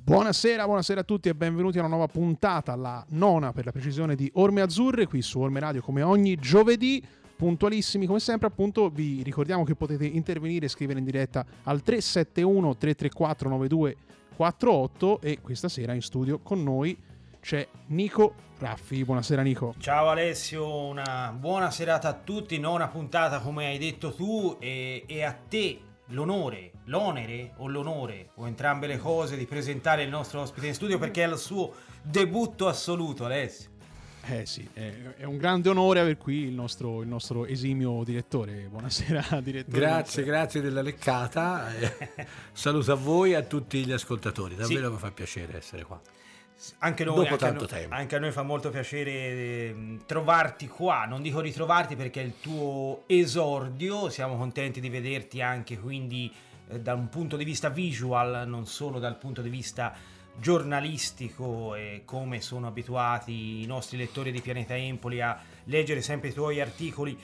Buonasera, buonasera a tutti e benvenuti a una nuova puntata, la nona per la precisione di Orme Azzurre, qui su Orme Radio come ogni giovedì, puntualissimi come sempre, appunto vi ricordiamo che potete intervenire e scrivere in diretta al 371 334 9248 e questa sera in studio con noi c'è Nico Raffi. Buonasera Nico. Ciao Alessio, una buona serata a tutti, nona puntata come hai detto tu e, e a te l'onore, l'onere o l'onore o entrambe le cose di presentare il nostro ospite in studio perché è il suo debutto assoluto Alessio. Eh sì, è, un grande onore aver qui il nostro, il nostro esimio direttore. Buonasera direttore. Grazie, grazie della leccata. saluto a voi e a tutti gli ascoltatori. Davvero sì. mi fa piacere essere qua. Anche, noi, anche, a noi, anche a noi fa molto piacere eh, trovarti qua, non dico ritrovarti perché è il tuo esordio, siamo contenti di vederti anche quindi eh, da un punto di vista visual, non solo dal punto di vista giornalistico e come sono abituati i nostri lettori di Pianeta Empoli a leggere sempre i tuoi articoli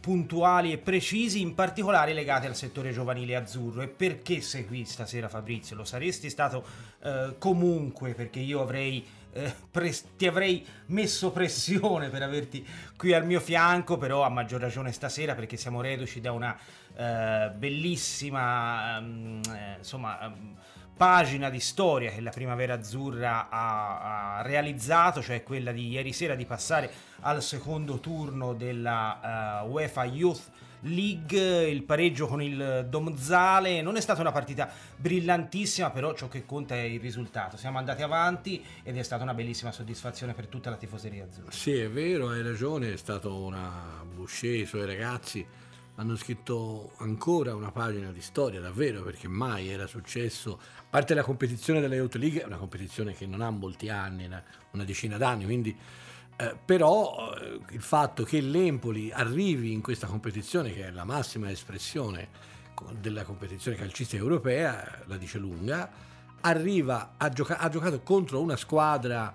puntuali e precisi, in particolare legati al settore giovanile azzurro. E perché sei qui stasera, Fabrizio? Lo saresti stato eh, comunque, perché io avrei, eh, ti avrei messo pressione per averti qui al mio fianco, però a maggior ragione stasera, perché siamo reduci da una eh, bellissima, um, insomma. Pagina di storia che la Primavera Azzurra ha, ha, realizzato, cioè quella di ieri sera di passare al secondo turno della uh, UEFA Youth League, il pareggio con il Domzale, non è stata una partita brillantissima, però ciò che conta è il risultato. Siamo andati avanti ed è stata una bellissima soddisfazione per tutta la tifoseria azzurra. Sì, è vero, hai ragione, è stata una Boucher, i suoi ragazzi hanno scritto ancora una pagina di storia, davvero, perché mai era successo. A parte la competizione della Youth League, è una competizione che non ha molti anni, una decina d'anni, quindi... Eh, però eh, il fatto che l'Empoli arrivi in questa competizione, che è la massima espressione della competizione calcistica europea, la dice lunga, arriva, ha, gioca- ha giocato contro una squadra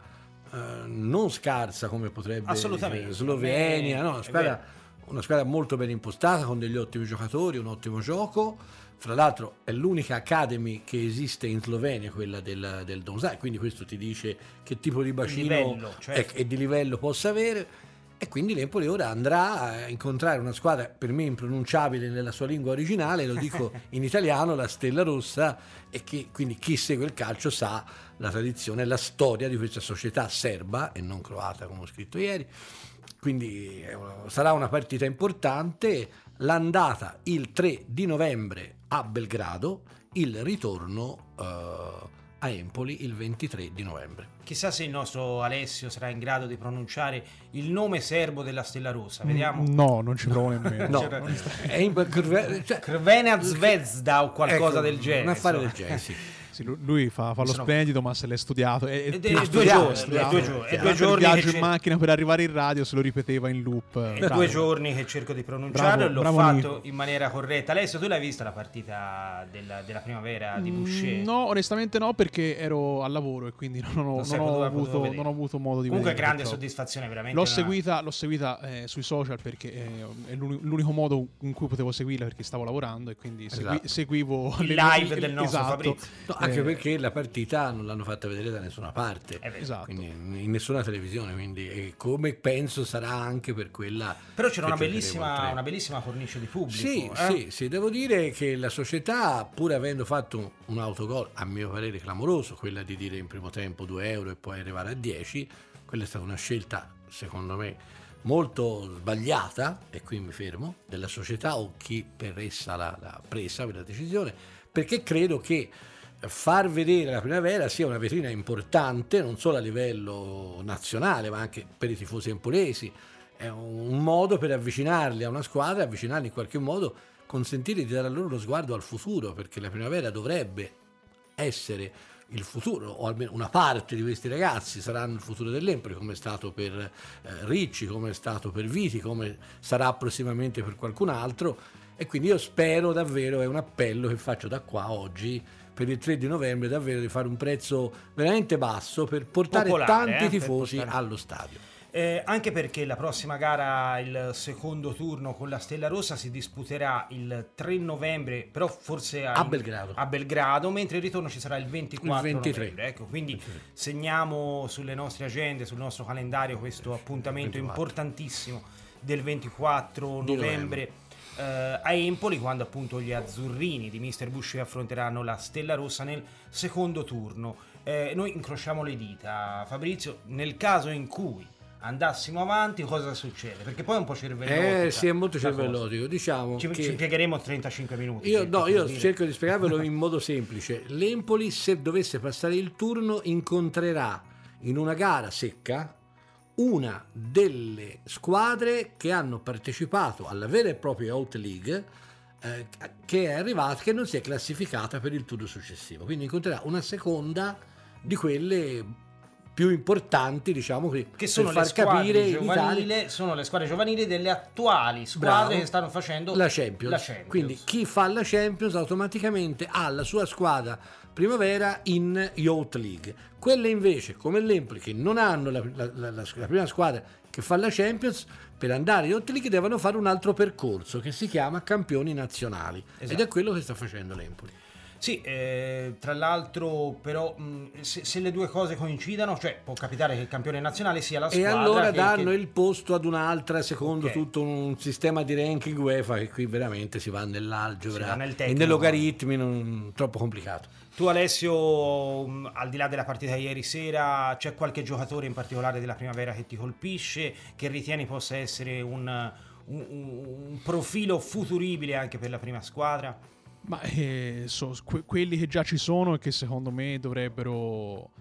eh, non scarsa come potrebbe Assolutamente. Slovenia, no, una squadra una squadra molto ben impostata, con degli ottimi giocatori, un ottimo gioco. Fra l'altro è l'unica academy che esiste in Slovenia, quella del, del Donzai, quindi questo ti dice che tipo di bacino livello, certo. e di livello possa avere. E quindi l'Empoli ora andrà a incontrare una squadra per me impronunciabile nella sua lingua originale, lo dico in italiano, la Stella Rossa, e che quindi chi segue il calcio sa la tradizione e la storia di questa società serba e non croata come ho scritto ieri quindi eh, sarà una partita importante. L'andata il 3 di novembre a Belgrado, il ritorno uh, a Empoli il 23 di novembre. Chissà se il nostro Alessio sarà in grado di pronunciare il nome serbo della Stella Rossa. Vediamo. No, non ci provo nemmeno. no. È in, cioè, Krvena Zvezda o qualcosa ecco, del genere. Un affare del genere, sì. Sì, lui fa, fa lo sono... splendido, ma se l'è studiato. È, è, è due giorni. È due giorni. È due giorni il viaggio in macchina per arrivare in radio se lo ripeteva in loop. È bravo. due giorni che cerco di pronunciare. L'ho bravo fatto Nico. in maniera corretta. Alessio, tu l'hai vista la partita della, della primavera di mm, Boucher? No, onestamente no, perché ero al lavoro e quindi non ho, non non ho, avuto, non ho avuto, modo di Comunque, vedere. Comunque, grande soddisfazione, veramente. L'ho una... seguita, l'ho seguita eh, sui social perché eh, è l'unico modo in cui potevo seguirla perché stavo lavorando e quindi segui, esatto. seguivo il live del nostro esatto. Fabrizio. No, anche eh, perché la partita non l'hanno fatta vedere da nessuna parte, eh esatto. in nessuna televisione, quindi come penso sarà anche per quella... Però c'era una bellissima, una bellissima, cornice di pubblico. Sì, eh? sì, sì, devo dire che la società, pur avendo fatto un autogol, a mio parere clamoroso, quella di dire in primo tempo 2 euro e poi arrivare a 10, quella è stata una scelta, secondo me, molto sbagliata, e qui mi fermo, della società o chi per essa l'ha presa quella decisione, perché credo che far vedere la primavera sia una vetrina importante non solo a livello nazionale ma anche per i tifosi empolesi. È un modo per avvicinarli a una squadra avvicinarli in qualche modo consentire di dare a loro uno sguardo al futuro perché la primavera dovrebbe essere il futuro o almeno una parte di questi ragazzi saranno il futuro dell'Empoli come è stato per eh, Ricci come è stato per Viti come sarà prossimamente per qualcun altro. E quindi io spero davvero è un appello che faccio da qua oggi per il 3 di novembre davvero di fare un prezzo veramente basso per portare Popolare, tanti eh, tifosi portare... allo stadio. Eh, anche perché la prossima gara, il secondo turno con la Stella Rossa, si disputerà il 3 novembre, però forse a, a, Belgrado. a Belgrado. mentre il ritorno ci sarà il 24 il novembre. Ecco, quindi 23. segniamo sulle nostre agende, sul nostro calendario questo appuntamento 24. importantissimo del 24 novembre. Eh, a Empoli quando appunto gli azzurrini di Mister Bush affronteranno la Stella Rossa nel secondo turno. Eh, noi incrociamo le dita, Fabrizio, nel caso in cui andassimo avanti, cosa succede? Perché poi è un po' cervellotico. Eh sì, è molto cervellotico. Diciamo ci, ci impiegheremo 35 minuti. Io, no, io cerco di spiegarvelo in modo semplice. L'Empoli, se dovesse passare il turno, incontrerà in una gara secca una delle squadre che hanno partecipato alla vera e propria Out League eh, che è arrivata, che non si è classificata per il turno successivo. Quindi incontrerà una seconda di quelle più importanti, diciamo, che sono per far capire giovanili, sono le squadre giovanili delle attuali squadre Bravo. che stanno facendo la Champions. la Champions. Quindi chi fa la Champions automaticamente ha la sua squadra primavera in Youth League. Quelle invece, come l'Empoli, che non hanno la, la, la, la, prima squadra che fa la Champions, per andare in Youth League devono fare un altro percorso che si chiama campioni nazionali. Esatto. Ed è esatto. quello che sta facendo l'Empoli. Sì, eh, tra l'altro però mh, se, se, le due cose coincidono, cioè può capitare che il campione nazionale sia la squadra. E allora che, danno che... il posto ad un'altra secondo okay. tutto un sistema di ranking UEFA che qui veramente si va nell'algebra va nel e nei logaritmi, non, troppo complicato. Tu Alessio, mh, al di là della partita di ieri sera, c'è qualche giocatore in particolare della primavera che ti colpisce, che ritieni possa essere un, un, un profilo futuribile anche per la prima squadra? Ma eh, so, que- quelli che già ci sono e che secondo me dovrebbero.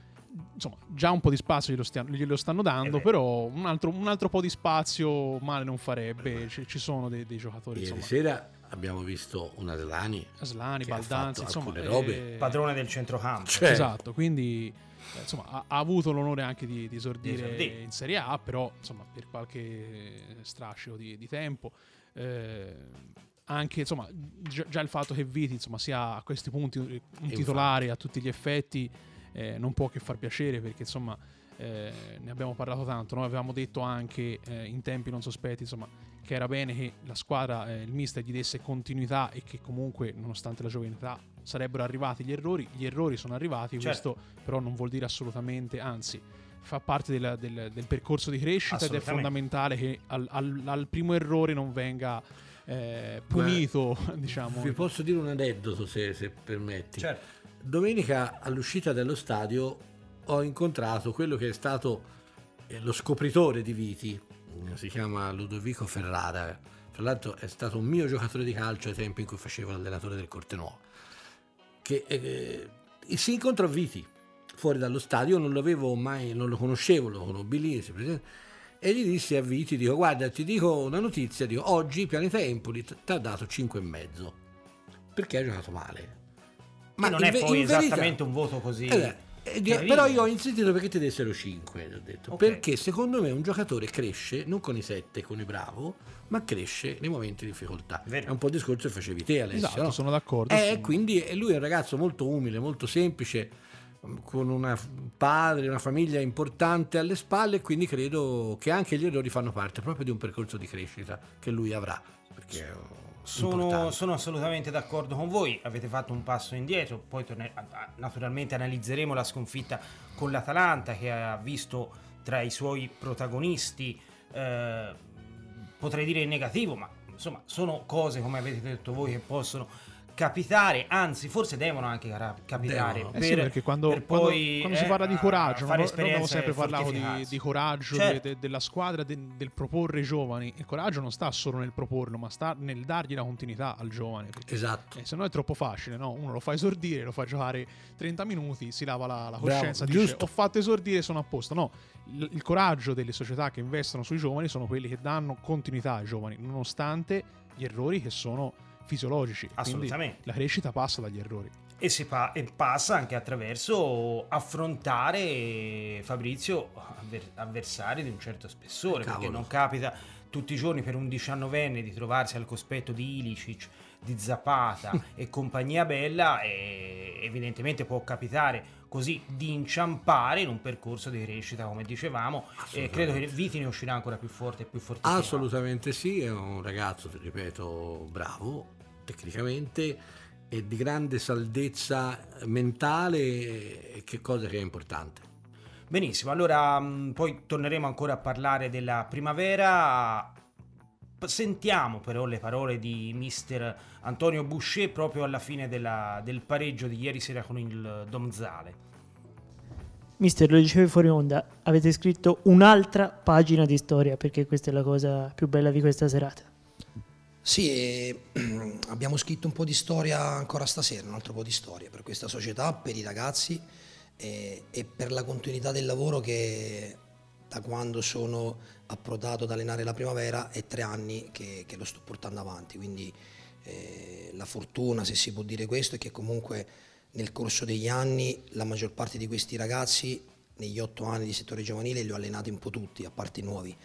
Insomma, già un po' di spazio glielo, stiano, glielo stanno dando, eh però un altro, un altro, po' di spazio male non farebbe. C- ci sono dei, dei giocatori. Ieri insomma. sera abbiamo visto un Aslani. Aslani, Baldanzi, insomma. Robe. Eh, padrone del centrocampo. Cioè. Esatto, quindi eh, insomma, ha, ha, avuto l'onore anche di, di esordire in Serie A, però insomma, per qualche strascico di, di tempo. Eh, anche insomma, già il fatto che Viti insomma, sia a questi punti un titolare a tutti gli effetti eh, non può che far piacere perché insomma eh, ne abbiamo parlato tanto, noi avevamo detto anche eh, in tempi non sospetti insomma, che era bene che la squadra, eh, il mister gli desse continuità e che comunque nonostante la giovanità sarebbero arrivati gli errori, gli errori sono arrivati, certo. questo però non vuol dire assolutamente, anzi fa parte del, del, del percorso di crescita ed è fondamentale che al, al, al primo errore non venga eh, punito, Beh, diciamo. Vi posso dire un aneddoto se, se permetti. Certo. Domenica all'uscita dello stadio ho incontrato quello che è stato eh, lo scopritore di Viti, si chiama Ludovico Ferrara. Tra l'altro è stato un mio giocatore di calcio ai tempi in cui facevo l'allenatore del Cortenuovo. Che eh, si incontrò Viti fuori dallo stadio, non lo avevo mai, non lo conoscevo, lo conobbi lì, e gli dissi a Viti, dico guarda ti dico una notizia, dico oggi Pianeta Empoli ti ha dato 5,5 perché ha giocato male. Ma non è poi esattamente verità, un voto così... Eh, eh, però io ho insistito perché ti dessero 5, ho detto. Okay. Perché secondo me un giocatore cresce non con i 7, con i bravo, ma cresce nei momenti di difficoltà. Vero. È un po' il discorso che facevi te Alessio. Esatto, no? sono d'accordo. Eh, sì. quindi lui è un ragazzo molto umile, molto semplice con un padre, una famiglia importante alle spalle e quindi credo che anche gli errori fanno parte proprio di un percorso di crescita che lui avrà. Sono, sono, assolutamente d'accordo con voi, avete fatto un passo indietro, poi torne- naturalmente analizzeremo la sconfitta con l'Atalanta che ha visto tra i suoi protagonisti, eh, potrei dire in negativo, ma insomma sono cose come avete detto voi che possono capitare, anzi forse devono anche capitare. Devono. Per, eh sì, perché quando, per quando, poi, quando si parla di coraggio, non abbiamo sempre parlato di, di, coraggio certo. de, de, della squadra, de, del proporre i giovani. Il coraggio non sta solo nel proporlo, ma sta nel dargli la continuità al giovane. Perché, esatto. Eh, se no è troppo facile, no? Uno lo fa esordire, lo fa giocare 30 minuti, si lava la, la coscienza, Bravo, dice giusto. ho fatto esordire, sono a posto. No, il, il coraggio delle società che investono sui giovani sono quelli che danno continuità ai giovani, nonostante gli errori che sono fisiologici. Assolutamente. La crescita passa dagli errori. E, si pa- e passa anche attraverso affrontare Fabrizio avversari di un certo spessore, Cavolo. perché non capita tutti i giorni per un diciannovenne di trovarsi al cospetto di Ilicic, di Zapata e compagnia bella e evidentemente può capitare così di inciampare in un percorso di crescita come dicevamo e credo che Viti ne uscirà ancora più forte e più forte assolutamente sì è un ragazzo ripeto bravo tecnicamente e di grande saldezza mentale che cosa che è importante. Benissimo allora poi torneremo ancora a parlare della primavera sentiamo però le parole di mister Antonio Boucher proprio alla fine della, del pareggio di ieri sera con il Domzale. Mister, lo dicevi fuori onda, avete scritto un'altra pagina di storia perché questa è la cosa più bella di questa serata. Sì, e, abbiamo scritto un po' di storia ancora stasera, un altro po' di storia per questa società, per i ragazzi e, e per la continuità del lavoro che da quando sono approdato ad allenare la primavera è tre anni che, che lo sto portando avanti, quindi eh, la fortuna, se si può dire questo, è che comunque nel corso degli anni la maggior parte di questi ragazzi, negli otto anni di settore giovanile, li ho allenati un po' tutti, a parte i nuovi,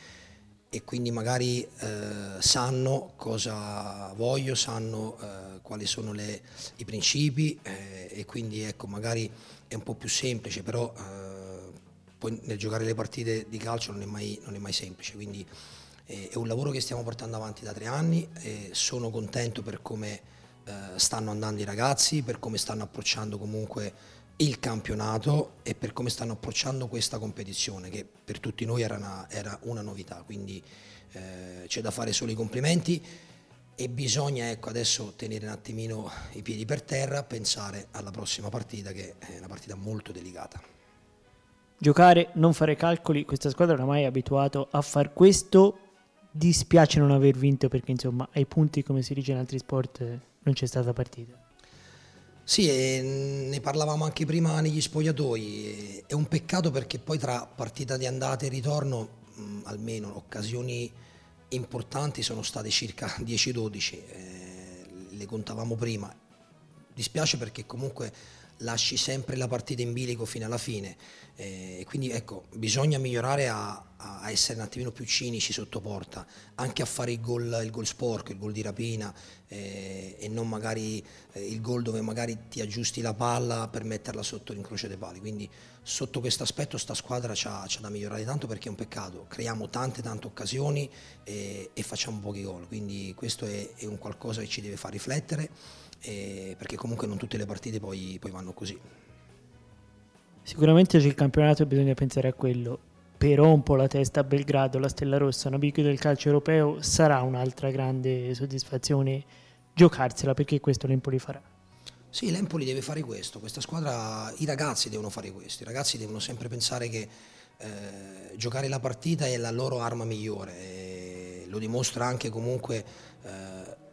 e quindi magari eh, sanno cosa voglio, sanno eh, quali sono le, i principi eh, e quindi ecco magari è un po' più semplice, però eh, poi nel giocare le partite di calcio non è mai, non è mai semplice, quindi eh, è un lavoro che stiamo portando avanti da tre anni e sono contento per come eh, stanno andando i ragazzi, per come stanno approcciando comunque il campionato e per come stanno approcciando questa competizione che per tutti noi era una, era una novità, quindi eh, c'è da fare solo i complimenti e bisogna ecco, adesso tenere un attimino i piedi per terra, pensare alla prossima partita che è una partita molto delicata giocare, non fare calcoli, questa squadra oramai è abituata a far questo, dispiace non aver vinto perché insomma ai punti come si dice in altri sport non c'è stata partita. Sì, ne parlavamo anche prima negli spogliatoi, è un peccato perché poi tra partita di andata e ritorno, mh, almeno occasioni importanti sono state circa 10-12, eh, le contavamo prima. Dispiace perché comunque lasci sempre la partita in bilico fino alla fine. Eh, quindi ecco, bisogna migliorare a, a, essere un attimino più cinici sotto porta, anche a fare il gol, il gol sporco, il gol di rapina eh, e non magari eh, il gol dove magari ti aggiusti la palla per metterla sotto l'incrocio dei pali. Quindi sotto questo aspetto sta squadra c'ha, da migliorare tanto perché è un peccato, creiamo tante tante occasioni e, e facciamo pochi gol, quindi questo è, è un qualcosa che ci deve far riflettere eh, perché comunque non tutte le partite poi, poi vanno così. Sicuramente c'è il campionato e bisogna pensare a quello, però un po' la testa a Belgrado, la Stella Rossa, una bicchia del calcio europeo, sarà un'altra grande soddisfazione giocarsela perché questo l'Empoli farà. Sì, l'Empoli deve fare questo, questa squadra, i ragazzi devono fare questo, i ragazzi devono sempre pensare che eh, giocare la partita è la loro arma migliore, lo dimostra anche comunque eh,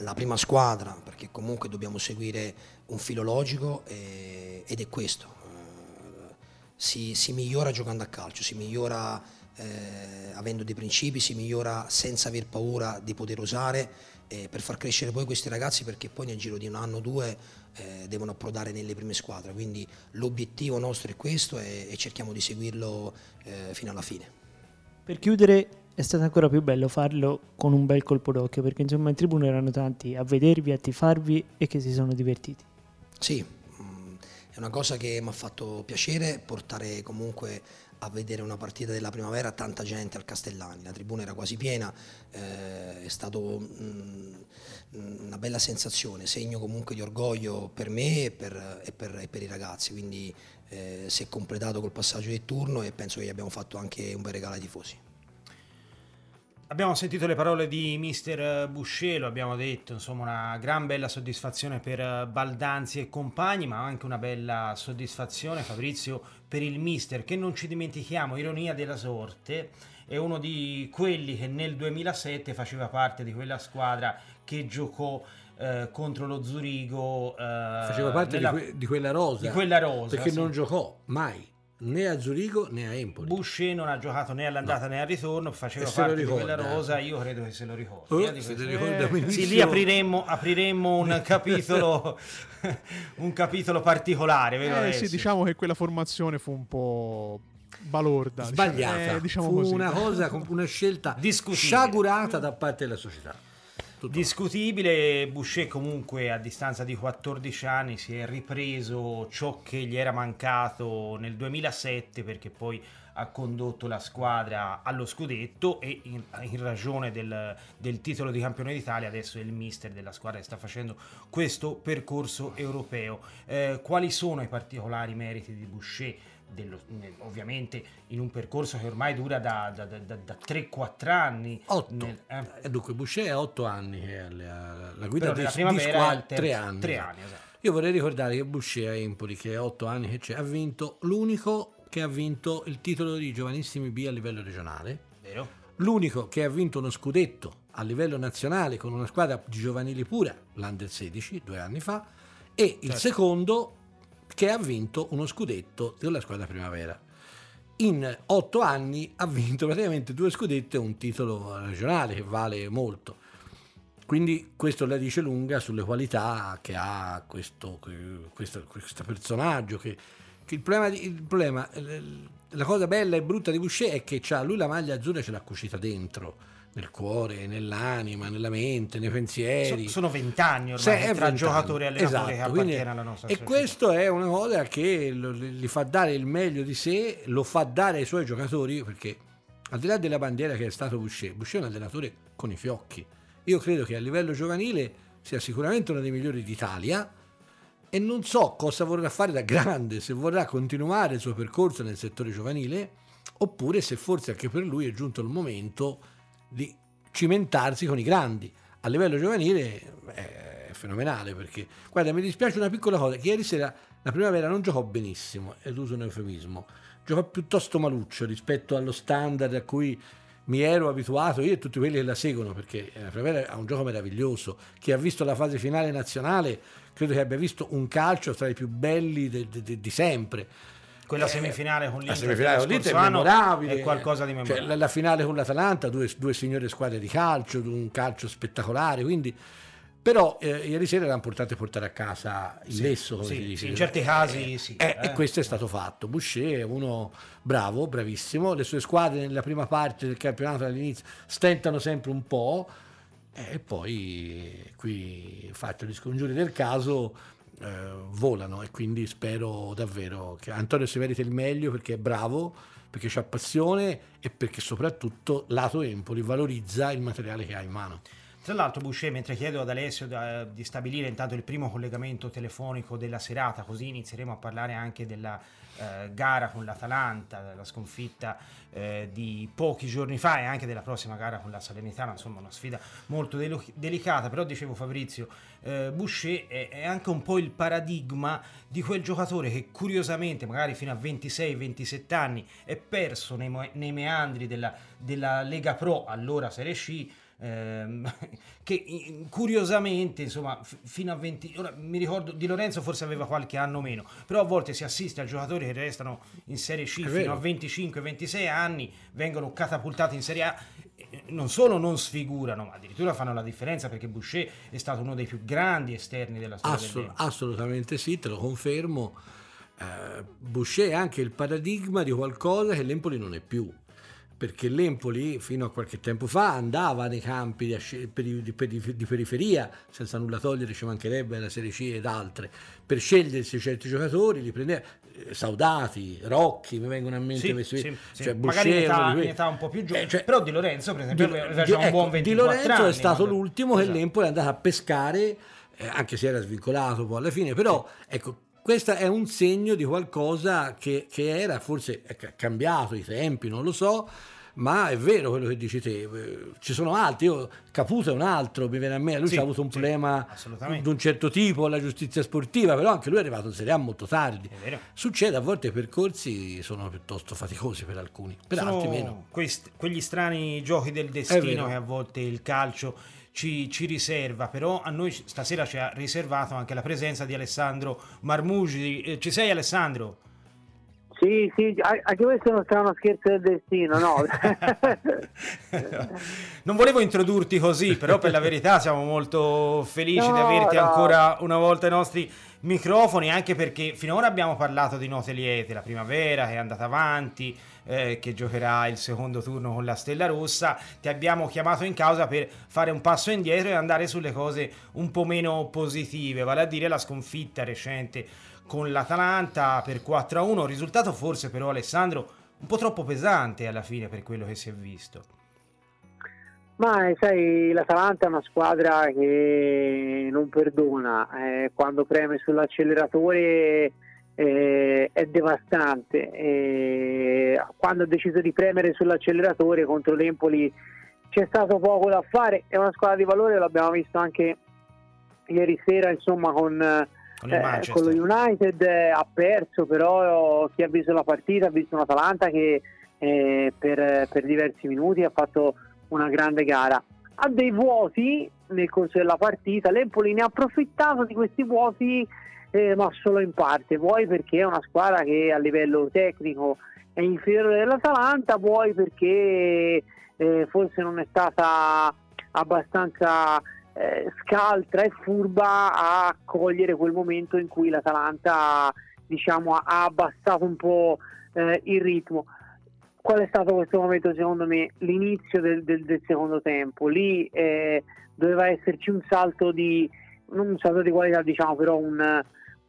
la prima squadra, perché comunque dobbiamo seguire un filo logico e, ed è questo. Eh, si, si, migliora giocando a calcio, si migliora eh, avendo dei principi, si migliora senza aver paura di poter usare eh, per far crescere poi questi ragazzi perché poi nel giro di un anno o due eh, devono approdare nelle prime squadre. Quindi l'obiettivo nostro è questo e, e cerchiamo di seguirlo eh, fino alla fine. Per chiudere è stato ancora più bello farlo con un bel colpo d'occhio perché insomma in tribuna erano tanti a vedervi, a tifarvi e che si sono divertiti. Sì, mm, è una cosa che mi ha fatto piacere portare comunque a vedere una partita della primavera tanta gente al Castellani, la tribuna era quasi piena, eh, è stata mm, una bella sensazione, segno comunque di orgoglio per me e per, e per, e per i ragazzi, quindi eh, si è completato col passaggio di turno e penso che gli abbiamo fatto anche un bel regalo ai tifosi. Abbiamo sentito le parole di mister Buscelo, abbiamo detto insomma una gran bella soddisfazione per Baldanzi e compagni, ma anche una bella soddisfazione Fabrizio per il mister che non ci dimentichiamo, ironia della sorte, è uno di quelli che nel 2007 faceva parte di quella squadra che giocò eh, contro lo Zurigo. Eh, faceva parte nella, di, que- di, quella rosa. Di quella rosa. Perché sì. non giocò mai né a Zurigo né a Empoli. Boucher non ha giocato né all'andata no. né al ritorno, faceva parte di quella rosa, io credo che se lo ricordi. Oh, se eh, sì, lì apriremmo, apriremmo un capitolo un capitolo particolare, vero? Eh, sì, diciamo che quella formazione fu un po' balorda, diciamo. sbagliata, diciamo, eh, diciamo fu così. una cosa una scelta sciagurata da parte della società. Discutibile. Boucher comunque a distanza di 14 anni si è ripreso ciò che gli era mancato nel 2007 perché poi ha condotto la squadra allo scudetto e in, in ragione del, del, titolo di campione d'Italia adesso è il mister della squadra che sta facendo questo percorso europeo. Eh, quali sono i particolari meriti di Boucher? Dello, ovviamente in un percorso che ormai dura da, da, da, da 3-4 anni. 8. Nel, eh. eh? Dunque, Boucher è 8 anni che è la, la guida di squadra, 3 anni. 3 anni esatto. Io vorrei ricordare che Boucher a Empoli, che è 8 anni che c'è, ha vinto l'unico che ha vinto il titolo di giovanissimi B a livello regionale. Vero. L'unico che ha vinto uno scudetto a livello nazionale con una squadra di giovanili pura, l'Under 16, due anni fa, e certo. il secondo che ha vinto uno scudetto della squadra primavera. In otto anni ha vinto praticamente due scudetti e un titolo regionale che vale molto. Quindi questo la dice lunga sulle qualità che ha questo, questo, questo personaggio che il problema, il problema, la cosa bella e brutta di Boucher è che lui la maglia azzurra ce l'ha cucita dentro nel cuore, nell'anima, nella mente, nei pensieri. So, sono vent'anni ormai Se, tra giocatori e allenatori esatto, che appartiene alla nostra E società. questo è una cosa che lo, gli fa dare il meglio di sé, lo fa dare ai suoi giocatori, perché al di là della bandiera che è stato Boucher, Boucher è un allenatore con i fiocchi. Io credo che a livello giovanile sia sicuramente uno dei migliori d'Italia, e non so cosa vorrà fare da grande, se vorrà continuare il suo percorso nel settore giovanile oppure se forse anche per lui è giunto il momento di cimentarsi con i grandi. A livello giovanile è fenomenale perché, guarda, mi dispiace una piccola cosa, che ieri sera la primavera non giocò benissimo, ed uso un eufemismo, giocò piuttosto maluccio rispetto allo standard a cui mi ero abituato io e tutti quelli che la seguono perché la primavera ha un gioco meraviglioso. Chi ha visto la fase finale nazionale credo che abbia visto un calcio tra i più belli di sempre. Quella eh, semifinale con l'Inter, la semifinale con l'Inter è memorabile. È qualcosa di memorabile. Cioè, la, la, finale con l'Atalanta, due, due signore squadre di calcio, un calcio spettacolare, quindi però eh, ieri sera era importante portare a casa il sì, lesso come sì, si dice. in certi casi sì eh, eh. e questo è stato fatto Boucher è uno bravo bravissimo le sue squadre nella prima parte del campionato all'inizio stentano sempre un po' e poi qui fatto gli scongiuri del caso eh, volano e quindi spero davvero che Antonio si meriti il meglio perché è bravo perché ha passione e perché soprattutto lato Empoli valorizza il materiale che ha in mano tra l'altro Boucher, mentre chiedo ad Alessio da, di stabilire intanto il primo collegamento telefonico della serata, così inizieremo a parlare anche della eh, gara con l'Atalanta, la sconfitta eh, di pochi giorni fa e anche della prossima gara con la Salernitana, insomma una sfida molto del- delicata, però dicevo Fabrizio, eh, Boucher è, è, anche un po' il paradigma di quel giocatore che curiosamente magari fino a 26-27 anni è perso nei, nei meandri della, della Lega Pro, allora Serie C, ehm, che curiosamente insomma f- fino a 20 ora mi ricordo di Lorenzo forse aveva qualche anno meno però a volte si assiste a giocatori che restano in Serie C fino a 25-26 anni vengono catapultati in Serie A non solo non sfigurano, ma addirittura fanno la differenza perché Boucher è stato uno dei più grandi esterni della storia. Assolut- assolutamente sì, te lo confermo. Uh, Boucher è anche il paradigma di qualcosa che l'Empoli non è più perché l'Empoli fino a qualche tempo fa andava nei campi di, di, di, di periferia, senza nulla togliere, ci mancherebbe la Serie C ed altre, per scegliersi certi giocatori, li prendeva, eh, Saudati, Rocchi, mi vengono a mente sì, questi, sì, sì. Cioè, magari in età, in età, un po' più giovane, eh, cioè, però Di Lorenzo per esempio aveva già un ecco, buon 24 Di Lorenzo anni, è stato quando... l'ultimo esatto. che l'Empoli è andato a pescare, eh, anche se era svincolato poi alla fine, però ecco questo è un segno di qualcosa che, che era forse è cambiato i tempi, non lo so, ma è vero quello che dici te, eh, ci sono altri, io, Caputo è un altro, mi viene a me, lui sì, ha avuto un sì, problema di un certo tipo alla giustizia sportiva, però anche lui è arrivato in Serie A molto tardi. Succede a volte i percorsi sono piuttosto faticosi per alcuni, per sono altri meno. Questi, quegli strani giochi del destino che a volte il calcio ci, ci, riserva, però a noi stasera ci ha riservato anche la presenza di Alessandro Marmugi. Eh, ci sei Alessandro? Sì, sì, anche questo non sarà uno scherzo del destino, no? non volevo introdurti così, però per la verità siamo molto felici no, di averti no. ancora una volta ai nostri microfoni, anche perché finora abbiamo parlato di note liete, la primavera che è andata avanti, eh, che giocherà il secondo turno con la Stella Rossa, ti abbiamo chiamato in causa per fare un passo indietro e andare sulle cose un po' meno positive, vale a dire la sconfitta recente con l'Atalanta per 4-1, risultato forse però Alessandro un po' troppo pesante alla fine per quello che si è visto. Ma sai, l'Atalanta è una squadra che non perdona, eh, quando preme sull'acceleratore eh, è devastante. Eh, quando ha deciso di premere sull'acceleratore contro l'Empoli c'è stato poco da fare, è una squadra di valore, l'abbiamo visto anche ieri sera insomma con, con, eh, con lo United, ha perso però chi ha visto la partita? Ha visto un Atalanta che eh, per, per diversi minuti ha fatto una grande gara. Ha dei vuoti nel corso della partita, l'Empoli ne ha approfittato di questi vuoti eh, ma solo in parte, vuoi perché è una squadra che a livello tecnico è inferiore dell'Atalanta, vuoi perché eh, forse non è stata abbastanza eh, scaltra e furba a cogliere quel momento in cui l'Atalanta diciamo, ha abbassato un po' eh, il ritmo. Qual è stato questo momento secondo me? L'inizio del, del, del secondo tempo, lì eh, doveva esserci un salto di, non un salto di qualità diciamo, però un,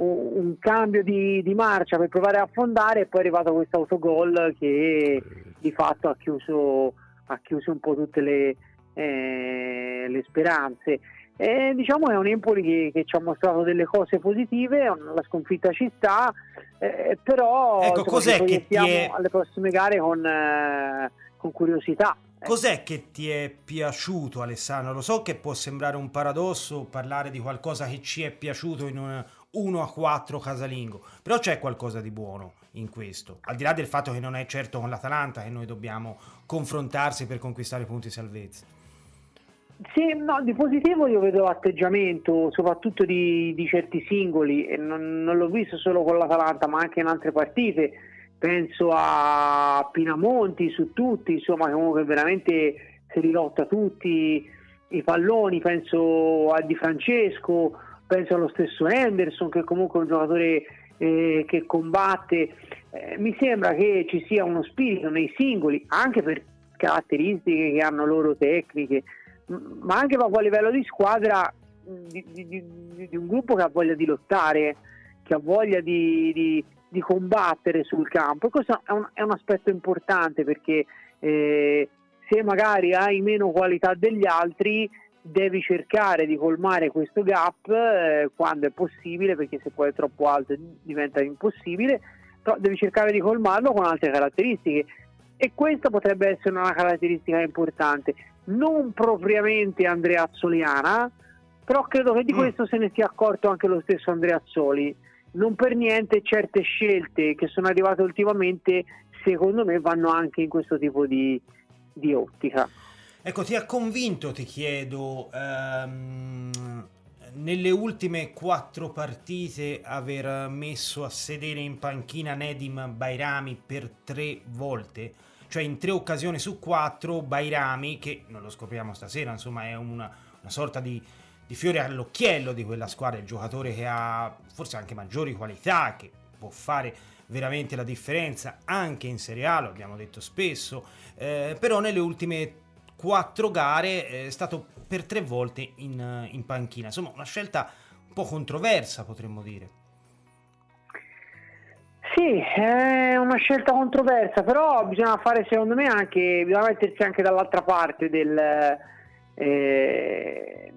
un, cambio di, di, marcia per provare a affondare e poi è arrivato questo autogol che di fatto ha chiuso, ha chiuso un po' tutte le, eh, le speranze. E, diciamo è un Empoli che, che, ci ha mostrato delle cose positive, la sconfitta ci sta, eh, però ecco, cos'è che ti è... alle prossime gare con, eh, con curiosità. Cos'è che ti è piaciuto Alessandro? Lo so che può sembrare un paradosso parlare di qualcosa che ci è piaciuto in un 1 a 4 casalingo, però c'è qualcosa di buono in questo, al di là del fatto che non è certo con l'Atalanta che noi dobbiamo confrontarsi per conquistare punti salvezza. Sì, no, di positivo io vedo l'atteggiamento soprattutto di, di certi singoli, e non, non, l'ho visto solo con l'Atalanta ma anche in altre partite, penso a Pinamonti su tutti, insomma comunque veramente si rilotta tutti i palloni, penso a Di Francesco, penso allo stesso Henderson che comunque è un giocatore eh, che combatte, eh, mi sembra che ci sia uno spirito nei singoli anche per caratteristiche che hanno loro tecniche ma anche proprio a livello di squadra di, di, di, di un gruppo che ha voglia di lottare, che ha voglia di, combattere sul campo. E questo è un, è un aspetto importante perché eh, se magari hai meno qualità degli altri devi cercare di colmare questo gap eh, quando è possibile, perché se poi è troppo alto diventa impossibile, però devi cercare di colmarlo con altre caratteristiche e questa potrebbe essere una caratteristica importante non propriamente Andrea Azzoliana, però credo che di mm. questo se ne sia accorto anche lo stesso Andrea Azzoli. Non per niente certe scelte che sono arrivate ultimamente, secondo me, vanno anche in questo tipo di, di ottica. Ecco, ti ha convinto, ti chiedo, ehm, nelle ultime quattro partite aver messo a sedere in panchina Nedim Bairami per tre volte? cioè in tre occasioni su quattro Bairami, che non lo scopriamo stasera, insomma è una, una sorta di, di, fiore all'occhiello di quella squadra, il giocatore che ha forse anche maggiori qualità, che può fare veramente la differenza anche in Serie A, lo abbiamo detto spesso, eh, però nelle ultime quattro gare è stato per tre volte in, in panchina, insomma una scelta un po' controversa potremmo dire. Sì, è una scelta controversa, però bisogna fare secondo me anche, bisogna mettersi anche dall'altra parte del... Eh,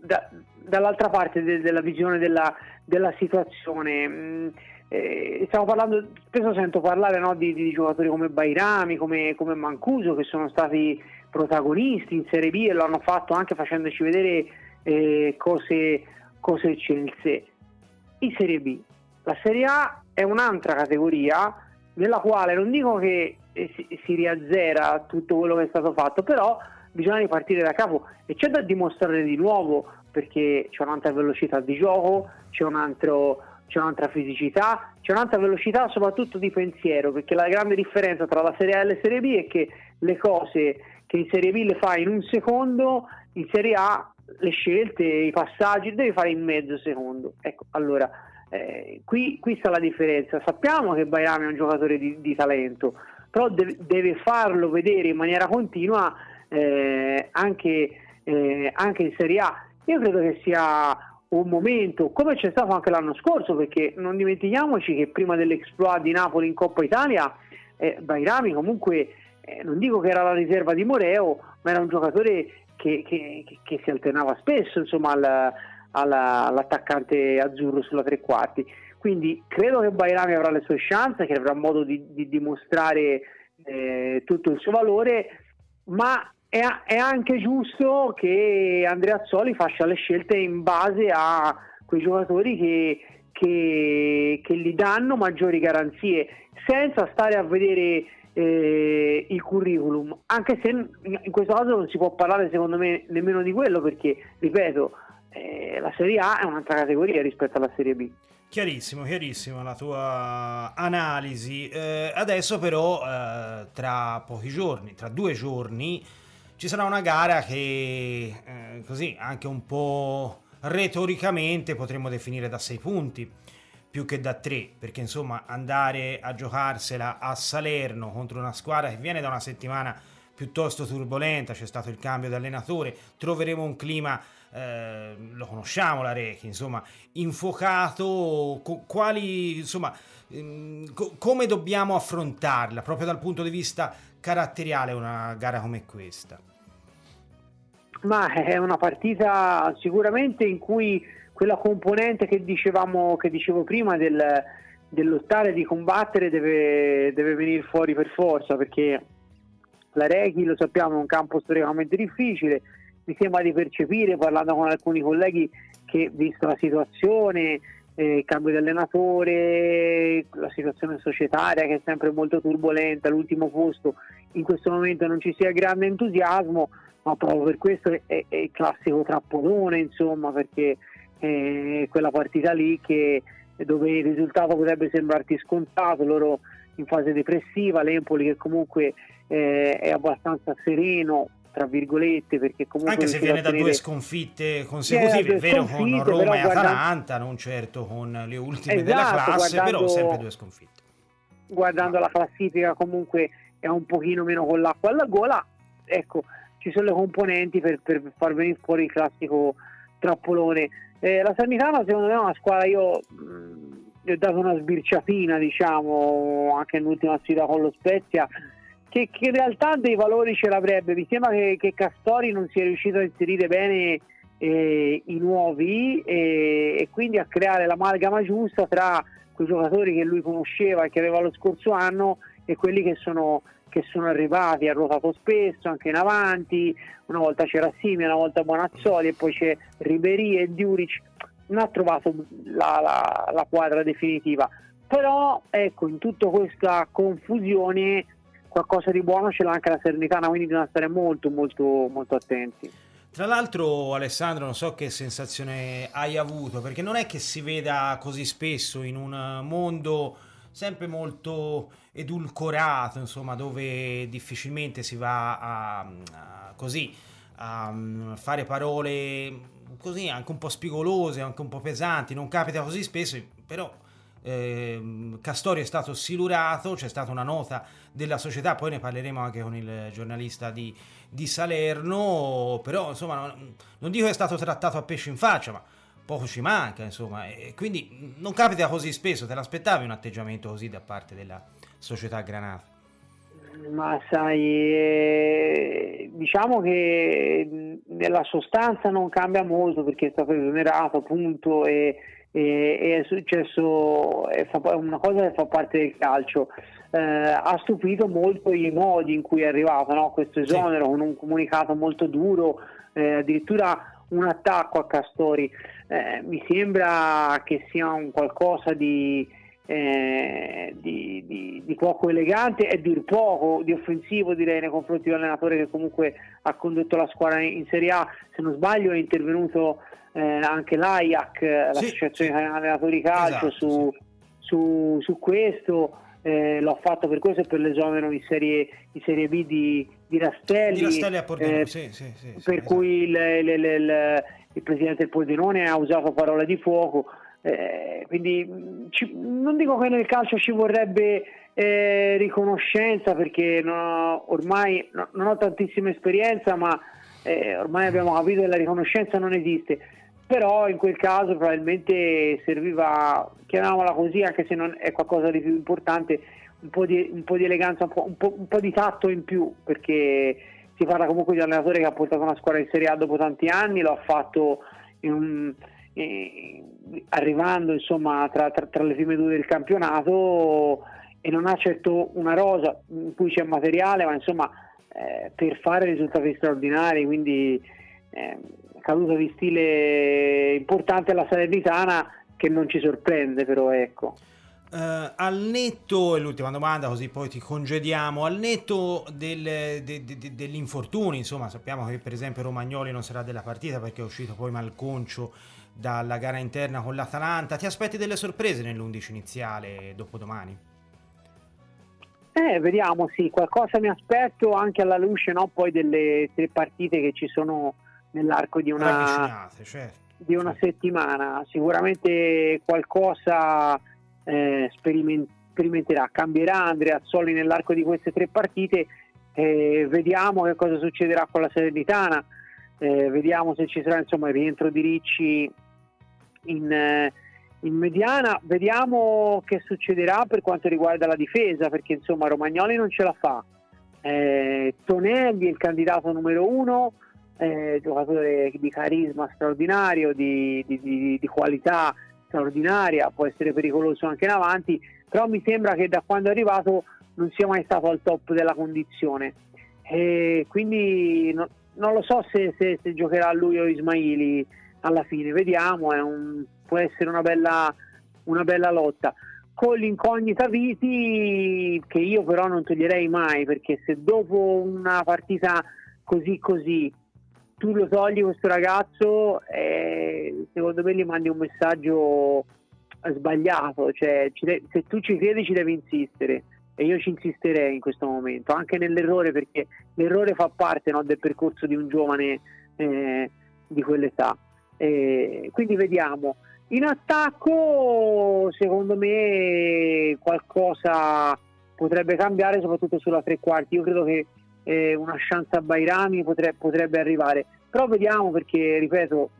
da, dall'altra parte de, della visione della, della situazione. Eh, stiamo parlando, spesso sento parlare no, di, di, giocatori come Bairami, come, come, Mancuso, che sono stati protagonisti in Serie B e l'hanno fatto anche facendoci vedere eh, cose, cose eccelse. In Serie B, la Serie A è un'altra categoria nella quale non dico che eh, si, si riazzera tutto quello che è stato fatto, però bisogna ripartire da capo e c'è da dimostrare di nuovo perché c'è un'altra velocità di gioco, c'è, un altro, c'è un'altra fisicità, c'è un'altra velocità soprattutto di pensiero, perché la grande differenza tra la Serie A e la Serie B è che le cose che in Serie B le fai in un secondo, in Serie A le scelte, i passaggi, devi fare in mezzo secondo. Ecco, allora, eh, qui, qui, sta la differenza. Sappiamo che Bairami è un giocatore di, di talento, però deve, deve, farlo vedere in maniera continua eh, anche, eh, anche in Serie A. Io credo che sia un momento, come c'è stato anche l'anno scorso, perché non dimentichiamoci che prima dell'exploit di Napoli in Coppa Italia, eh, Bairami comunque, eh, non dico che era la riserva di Moreo, ma era un giocatore che, che, che si alternava spesso insomma, al, alla, all'attaccante azzurro sulla tre quarti. Quindi credo che Bairami avrà le sue chance, che avrà modo di, di dimostrare eh, tutto il suo valore, ma è, è, anche giusto che Andrea Azzoli faccia le scelte in base a quei giocatori che, che, che gli danno maggiori garanzie, senza stare a vedere eh, il curriculum, anche se in questo caso non si può parlare secondo me nemmeno di quello perché, ripeto, eh, la Serie A è un'altra categoria rispetto alla Serie B. Chiarissimo, chiarissima la tua analisi. Eh, adesso però, eh, tra pochi giorni, tra due giorni, ci sarà una gara che eh, così anche un po' retoricamente potremmo definire da sei punti più che da tre, perché insomma andare a giocarsela a Salerno contro una squadra che viene da una settimana piuttosto turbolenta, c'è stato il cambio di allenatore, troveremo un clima, eh, lo conosciamo la Rechi, insomma, infuocato, co- quali, insomma, ehm, co- come dobbiamo affrontarla proprio dal punto di vista caratteriale una gara come questa? Ma è una partita sicuramente in cui quella componente che dicevamo che dicevo prima del, del lottare, di combattere deve, deve venire fuori per forza perché la Reghi lo sappiamo è un campo storicamente difficile mi sembra di percepire parlando con alcuni colleghi che visto la situazione eh, il cambio di allenatore la situazione societaria che è sempre molto turbolenta l'ultimo posto in questo momento non ci sia grande entusiasmo ma proprio per questo è, è, è il classico trappolone insomma perché eh, quella partita lì che, dove il risultato potrebbe sembrarti scontato, loro in fase depressiva, l'Empoli che comunque eh, è abbastanza sereno tra virgolette perché comunque anche se viene da due sconfitte consecutive, è vero con Roma e Atalanta, non certo con le ultime esatto, della classe, però sempre due sconfitte. Guardando la classifica comunque è un pochino meno con l'acqua alla gola, ecco, ci sono le componenti per, per far venire fuori il classico trappolone. Eh, la Salernitana secondo me è una squadra, io mh, gli ho dato una sbirciatina diciamo anche nell'ultima sfida con lo Spezia che, che, in realtà dei valori ce l'avrebbe, mi sembra che, che Castori non sia riuscito a inserire bene eh, i nuovi e, e quindi a creare l'amalgama giusta tra quei giocatori che lui conosceva e che aveva lo scorso anno e quelli che sono che sono arrivati, ha ruotato spesso anche in avanti, una volta c'era Simi, una volta Bonazzoli e poi c'è Ribery e Diuric, non ha trovato la, la, la quadra definitiva, però ecco in tutta questa confusione qualcosa di buono ce l'ha anche la Sernitana, quindi bisogna stare molto molto molto attenti. Tra l'altro Alessandro non so che sensazione hai avuto, perché non è che si veda così spesso in un mondo sempre molto edulcorato, insomma, dove difficilmente si va a, a così a mm, fare parole così anche un po' spigolose, anche un po' pesanti, non capita così spesso, però eh, Castorio è stato silurato, c'è stata una nota della società, poi ne parleremo anche con il giornalista di, di Salerno, però insomma non, non dico che è stato trattato a pesce in faccia, ma poco ci manca, insomma, e quindi non capita così spesso, te l'aspettavi un atteggiamento così da parte della società Granata? Ma sai, eh, diciamo che nella sostanza non cambia molto perché è stato esonerato, appunto, e, e, è successo, è, una cosa che fa parte del calcio. Eh, ha stupito molto i modi in cui è arrivato no? questo esonero sì. con un comunicato molto duro, eh, addirittura un attacco a Castori. Eh, mi sembra che sia un qualcosa di, eh, di, di, di, poco elegante e dir poco di offensivo direi nei confronti dell'allenatore che comunque ha condotto la squadra in, in Serie A. Se non sbaglio è intervenuto eh, anche l'AIAC, sì, l'associazione sì. allenatori calcio, esatto, su, sì. su, su questo. Eh, l'ho fatto per questo e per l'esonero in serie, in serie B di, di Rastelli, di Rastelli a Pordenone, eh, sì, sì, sì, per cui esatto. il, il, il, il, presidente del Pordenone ha usato parole di fuoco. Eh, quindi ci, non dico che nel calcio ci vorrebbe eh, riconoscenza perché non ormai no, non ho tantissima esperienza, ma eh, ormai abbiamo capito che la riconoscenza non esiste. Però in quel caso probabilmente serviva, chiamiamola così, anche se non è qualcosa di più importante, un po' di, un po di eleganza, un po', un, po', un po' di tatto in più, perché si parla comunque di un allenatore che ha portato una squadra in Serie A dopo tanti anni, lo ha fatto un, eh, arrivando insomma tra, tra, tra, le prime due del campionato e non ha certo una rosa in cui c'è materiale, ma insomma eh, per fare risultati straordinari, quindi eh, caduta di stile importante alla Salernitana che non ci sorprende però ecco. Uh, al netto, e l'ultima domanda così poi ti congediamo, al netto del, de, de, de, degli infortuni, insomma sappiamo che per esempio Romagnoli non sarà della partita perché è uscito poi malconcio dalla gara interna con l'Atalanta, ti aspetti delle sorprese nell'11 iniziale dopo domani? Eh, vediamo, sì, qualcosa mi aspetto anche alla luce no, poi delle tre partite che ci sono nell'arco di una, certo, di una certo. settimana. Sicuramente qualcosa eh, speriment- sperimenterà, cambierà Andrea Azzoli nell'arco di queste tre partite. Eh, vediamo che cosa succederà con la Serenitana, eh, vediamo se ci sarà insomma, il rientro di Ricci in eh, in mediana vediamo che succederà per quanto riguarda la difesa perché insomma Romagnoli non ce la fa eh, Tonelli è il candidato numero uno eh, giocatore di carisma straordinario di, di, di, di, qualità straordinaria può essere pericoloso anche in avanti però mi sembra che da quando è arrivato non sia mai stato al top della condizione e quindi no, non lo so se, se, se giocherà lui o Ismaili alla fine vediamo un può essere una bella, una bella lotta. Con l'incognita Viti, che io però non toglierei mai, perché se dopo una partita così così tu lo togli questo ragazzo, eh, secondo me gli mandi un messaggio sbagliato, cioè se tu ci credi ci devi insistere e io ci insisterei in questo momento, anche nell'errore perché l'errore fa parte no, del percorso di un giovane eh, di quell'età. Eh, quindi vediamo. In attacco, secondo me, qualcosa potrebbe cambiare, soprattutto sulla tre quarti. Io credo che eh, una chance a Bairami potrebbe, potrebbe arrivare. Però vediamo perché, ripeto,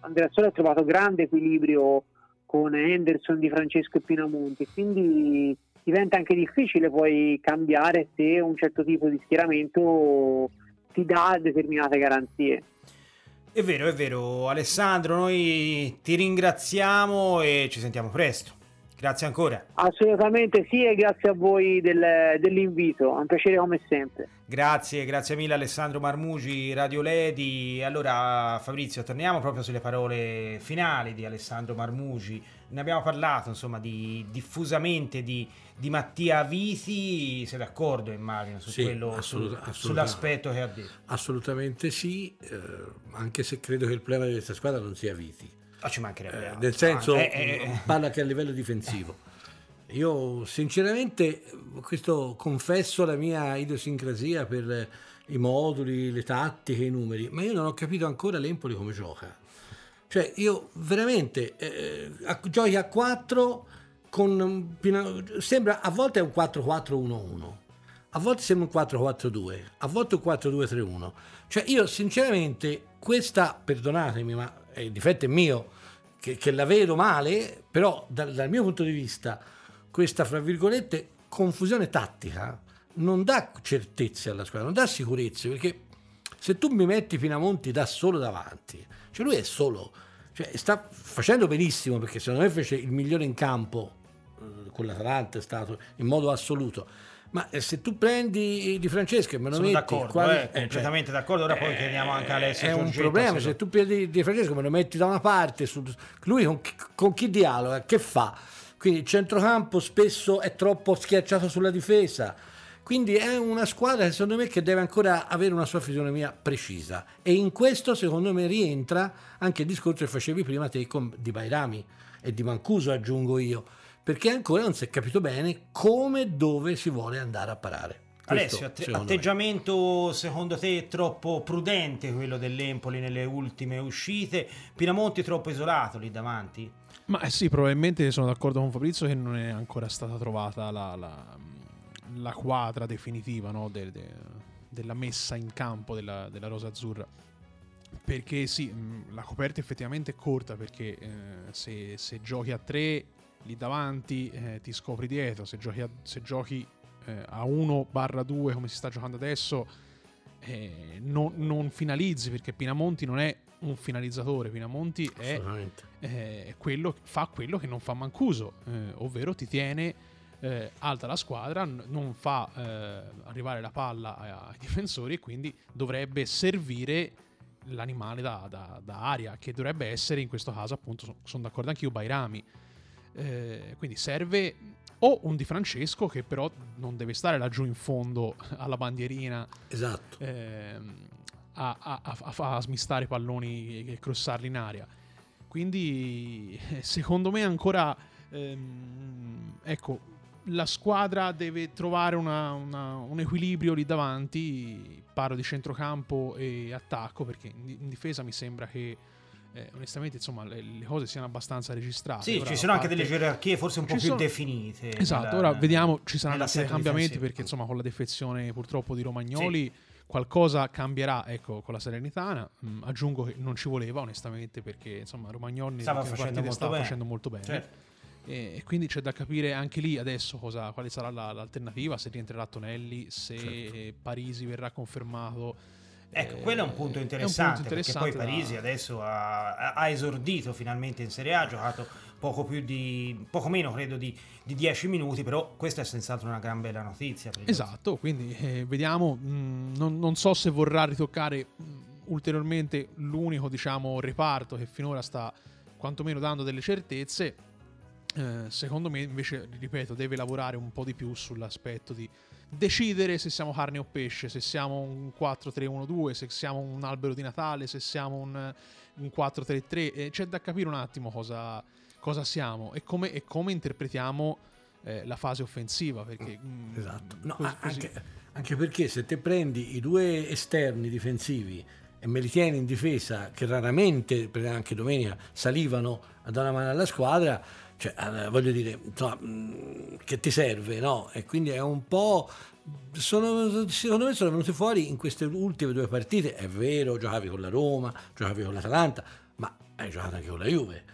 Andrea Sole ha trovato grande equilibrio con Henderson di Francesco e Pinamonti, quindi diventa anche difficile poi cambiare se un certo tipo di schieramento ti dà determinate garanzie. È vero, è vero Alessandro, noi ti ringraziamo e ci sentiamo presto. Grazie ancora. Assolutamente sì e grazie a voi del, dell'invito, è un piacere come sempre. Grazie, grazie mille Alessandro Marmugi, Radio Ledi. Allora Fabrizio, torniamo proprio sulle parole finali di Alessandro Marmugi. Ne abbiamo parlato insomma di, diffusamente di, di Mattia Viti, sei d'accordo immagino su sì, quello, assolut- su, sull'aspetto che ha detto? Assolutamente sì, eh, anche se credo che il problema di questa squadra non sia Viti. Ah, ci mancherebbe. Eh, nel senso, eh, eh, eh, parla che a livello difensivo. Io sinceramente, questo confesso la mia idiosincrasia per i moduli, le tattiche, i numeri, ma io non ho capito ancora l'Empoli come gioca. Cioè, io veramente eh, giochi a 4 con sembra a volte è un 4-4-1-1 a volte sembra un 4-4-2 a volte un 4-2-3-1 cioè io sinceramente questa perdonatemi ma il difetto è mio che, che la vedo male però dal, dal mio punto di vista questa fra virgolette confusione tattica non dà certezze alla squadra non dà sicurezze perché se tu mi metti Pinamonti da solo davanti cioè lui è solo cioè, sta facendo benissimo perché secondo me fece il migliore in campo con l'Atalanta è stato in modo assoluto. Ma eh, se tu prendi Di Francesco e me lo Sono metti d'accordo, quali, eh, eh, completamente cioè, d'accordo. Ora poi chiediamo anche a Alessio. È un problema. Se tu prendi Di Francesco e me lo metti da una parte, su, lui con, con chi dialoga? Che fa? Quindi il centrocampo spesso è troppo schiacciato sulla difesa. Quindi è una squadra secondo me che deve ancora avere una sua fisionomia precisa. E in questo secondo me rientra anche il discorso che facevi prima te con Di Bairami e di Mancuso aggiungo io perché ancora non si è capito bene come e dove si vuole andare a parare. Alessio, att- atteggiamento me. secondo te troppo prudente quello dell'Empoli nelle ultime uscite? Pinamonti troppo isolato lì davanti? Ma eh sì, probabilmente sono d'accordo con Fabrizio che non è ancora stata trovata la, la, la quadra definitiva no? de, de, della messa in campo della, della rosa azzurra. Perché sì, la coperta effettivamente è corta perché eh, se, se, giochi a tre lì davanti eh, ti scopri dietro, se giochi a, se giochi, eh, a 1-2 come si sta giocando adesso eh, non, non, finalizzi perché Pinamonti non è un finalizzatore, Pinamonti è, eh, quello, fa quello che non fa Mancuso, eh, ovvero ti tiene eh, alta la squadra, n- non fa eh, arrivare la palla ai, ai, difensori e quindi dovrebbe servire l'animale da, da, da, aria, che dovrebbe essere in questo caso appunto, sono, sono d'accordo anch'io, Bairami. Eh, quindi serve o un Di Francesco che però non deve stare laggiù in fondo alla bandierina esatto. ehm, a, a, a, a, smistare i palloni e crossarli in aria. Quindi secondo me ancora ehm, ecco la squadra deve trovare una, una, un equilibrio lì davanti. Parlo di centrocampo e attacco perché in difesa mi sembra che eh, onestamente insomma le, le, cose siano abbastanza registrate. Sì, ora, ci sono parte... anche delle gerarchie forse un po' più sono... definite. Esatto, nella, ora vediamo, ci saranno dei cambiamenti perché insomma con la defezione purtroppo di Romagnoli sì. qualcosa cambierà ecco, con la Serenitana. Mm, aggiungo che non ci voleva onestamente perché insomma Romagnoli stava, facendo molto, stava facendo molto bene. Certo. E, quindi c'è da capire anche lì adesso cosa, quale sarà la, l'alternativa, se rientrerà Tonelli, se certo. Parisi verrà confermato. Ecco, quello è un punto interessante, un punto interessante perché poi Parisi da... adesso ha, ha, esordito finalmente in Serie A, ha giocato poco, più di, poco meno credo di, di 10 minuti, però questa è senz'altro una gran bella notizia. Esatto, quindi eh, vediamo, mh, mm, non, non, so se vorrà ritoccare mh, mm, ulteriormente l'unico diciamo, reparto che finora sta quantomeno dando delle certezze eh, secondo me invece, ripeto, deve lavorare un po' di più sull'aspetto di decidere se siamo carne o pesce, se siamo un 4-3-1-2, se siamo un albero di Natale, se siamo un, un 4-3-3. Eh, c'è da capire un attimo cosa, cosa siamo e come, e come interpretiamo eh, la fase offensiva. Perché, mm, esatto. No, così, anche, anche perché se te prendi i due esterni difensivi e me li tieni in difesa, che raramente, anche domenica, salivano a dare una mano alla squadra cioè, eh, voglio dire, mm, che ti serve, no? E quindi è un po'... Sono, secondo me sono venuti fuori in queste ultime due partite, è vero, giocavi con la Roma, giocavi con l'Atalanta, ma hai giocato anche con la Juve.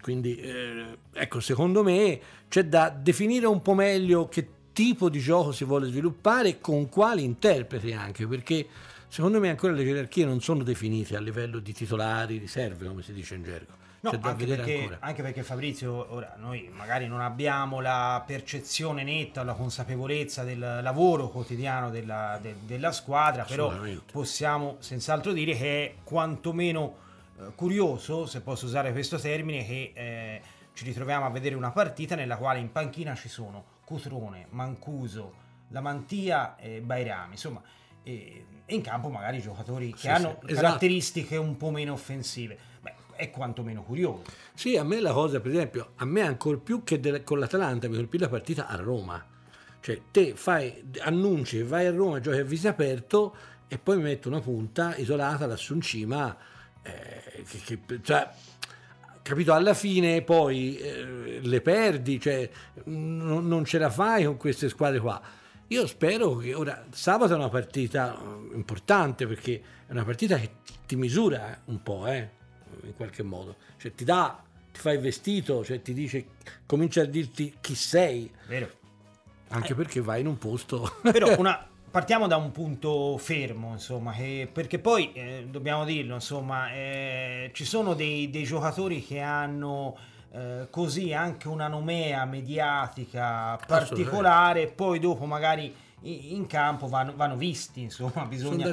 Quindi, eh, ecco, secondo me c'è da definire un po' meglio che tipo di gioco si vuole sviluppare con quali interpreti anche, perché secondo me ancora le gerarchie non sono definite a livello di titolari, riserve, come si dice in gergo. No, anche perché, anche perché, Fabrizio, ora noi magari non abbiamo la percezione netta, la consapevolezza del lavoro quotidiano della, de, della squadra, però possiamo senz'altro dire che è quantomeno eh, curioso, se posso usare questo termine, che eh, ci ritroviamo a vedere una partita nella quale in panchina ci sono Cutrone, Mancuso, Lamantia e Bairami, insomma, e, e in campo magari giocatori che sì, hanno sì, esatto. caratteristiche esatto. un po' meno offensive è quantomeno curioso. Sì, a me la cosa, per esempio, a me ancora più che del, con l'Atalanta mi colpì la partita a Roma. Cioè, te fai, annunci, vai a Roma, giochi a viso aperto e poi metto una punta isolata lassù in cima. Eh, che, che, cioè, capito? Alla fine poi eh, le perdi, cioè, n- non ce la fai con queste squadre qua. Io spero che ora sabato è una partita eh, importante perché è una partita che ti misura un po', eh in qualche modo, cioè ti dà, ti fa il vestito, cioè ti dice, comincia a dirti chi sei. Vero. Anche eh. perché vai in un posto... Però una, partiamo da un punto fermo, insomma, che, perché poi eh, dobbiamo dirlo, insomma, eh, ci sono dei, dei, giocatori che hanno eh, così anche una nomea mediatica particolare, poi dopo magari in campo vanno, vanno visti, insomma, bisogna...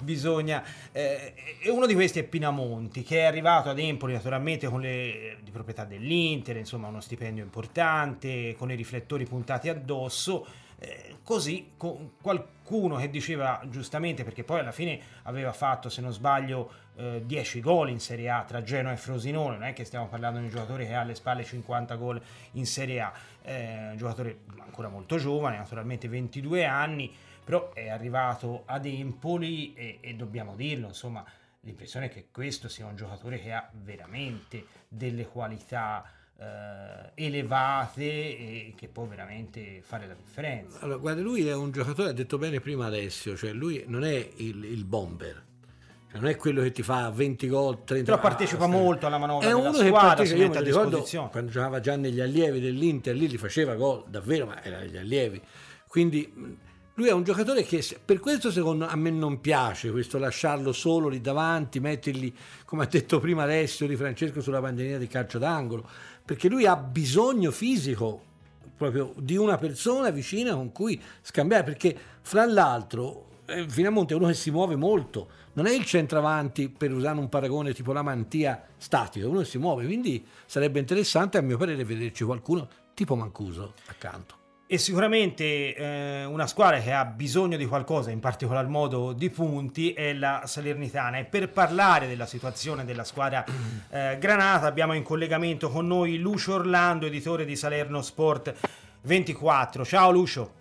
bisogna eh, e uno di questi è Pinamonti, che è arrivato ad Empoli naturalmente con le di proprietà dell'Inter, insomma uno stipendio importante, con i riflettori puntati addosso, Eh, così con qualcuno che diceva giustamente, perché poi alla fine aveva fatto, se non sbaglio, eh, 10 gol in Serie A tra Genoa e Frosinone, non è che stiamo parlando di un giocatore che ha alle spalle 50 gol in Serie A, eh, un giocatore ancora molto giovane, naturalmente 22 anni, però è arrivato ad Empoli e, e dobbiamo dirlo, insomma, l'impressione è che questo sia un giocatore che ha veramente delle qualità eh, elevate e che può veramente fare la differenza. Allora, guarda, lui è un giocatore, ha detto bene prima Alessio, cioè lui non è il, il bomber, non è quello che ti fa 20 gol, 30 Però partecipa ah, molto alla manovra è uno che partecipa, io mi ricordo quando giocava già negli allievi dell'Inter, lì li faceva gol davvero, ma erano gli allievi. Quindi lui è un giocatore che per questo secondo a me non piace, questo lasciarlo solo lì davanti, mettergli, come ha detto prima Alessio Di Francesco, sulla bandierina di calcio d'angolo, perché lui ha bisogno fisico proprio di una persona vicina con cui scambiare, perché fra l'altro eh, Finamonte è uno che si muove molto, non è il centravanti per usare un paragone tipo la mantia statico, è uno si muove, quindi sarebbe interessante a mio parere vederci qualcuno tipo Mancuso accanto e sicuramente eh, una squadra che ha bisogno di qualcosa, in particolar modo di punti, è la Salernitana. E per parlare della situazione della squadra eh, Granata abbiamo in collegamento con noi Lucio Orlando, editore di Salerno Sport 24. Ciao Lucio.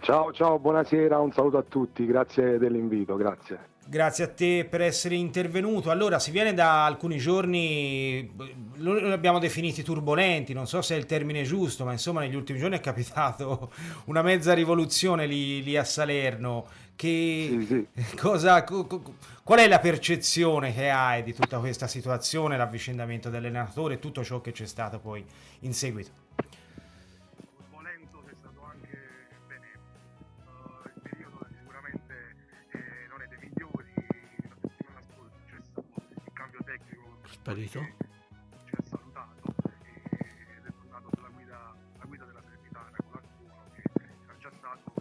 Ciao, ciao, buonasera, un saluto a tutti, grazie dell'invito, grazie. Grazie a te per essere intervenuto. Allora, si viene da alcuni giorni, li abbiamo definiti turbolenti, non so se è il termine giusto, ma insomma negli ultimi giorni è capitato una mezza rivoluzione lì, lì a Salerno. Che sì, sì. Cosa, qual è la percezione che hai di tutta questa situazione, l'avvicendamento dell'allenatore e tutto ciò che c'è stato poi in seguito? Sparito? Ci ha salutato ed è tornato sulla guida, la guida della Serenitana con l'Artuno che era già stato...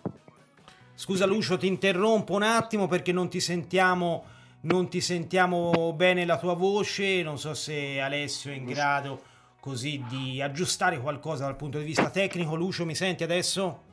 Scusa Lucio, ti interrompo un attimo perché non ti sentiamo, non ti sentiamo bene la tua voce, non so se Alessio è in grado così di aggiustare qualcosa dal punto di vista tecnico. Lucio, mi senti adesso?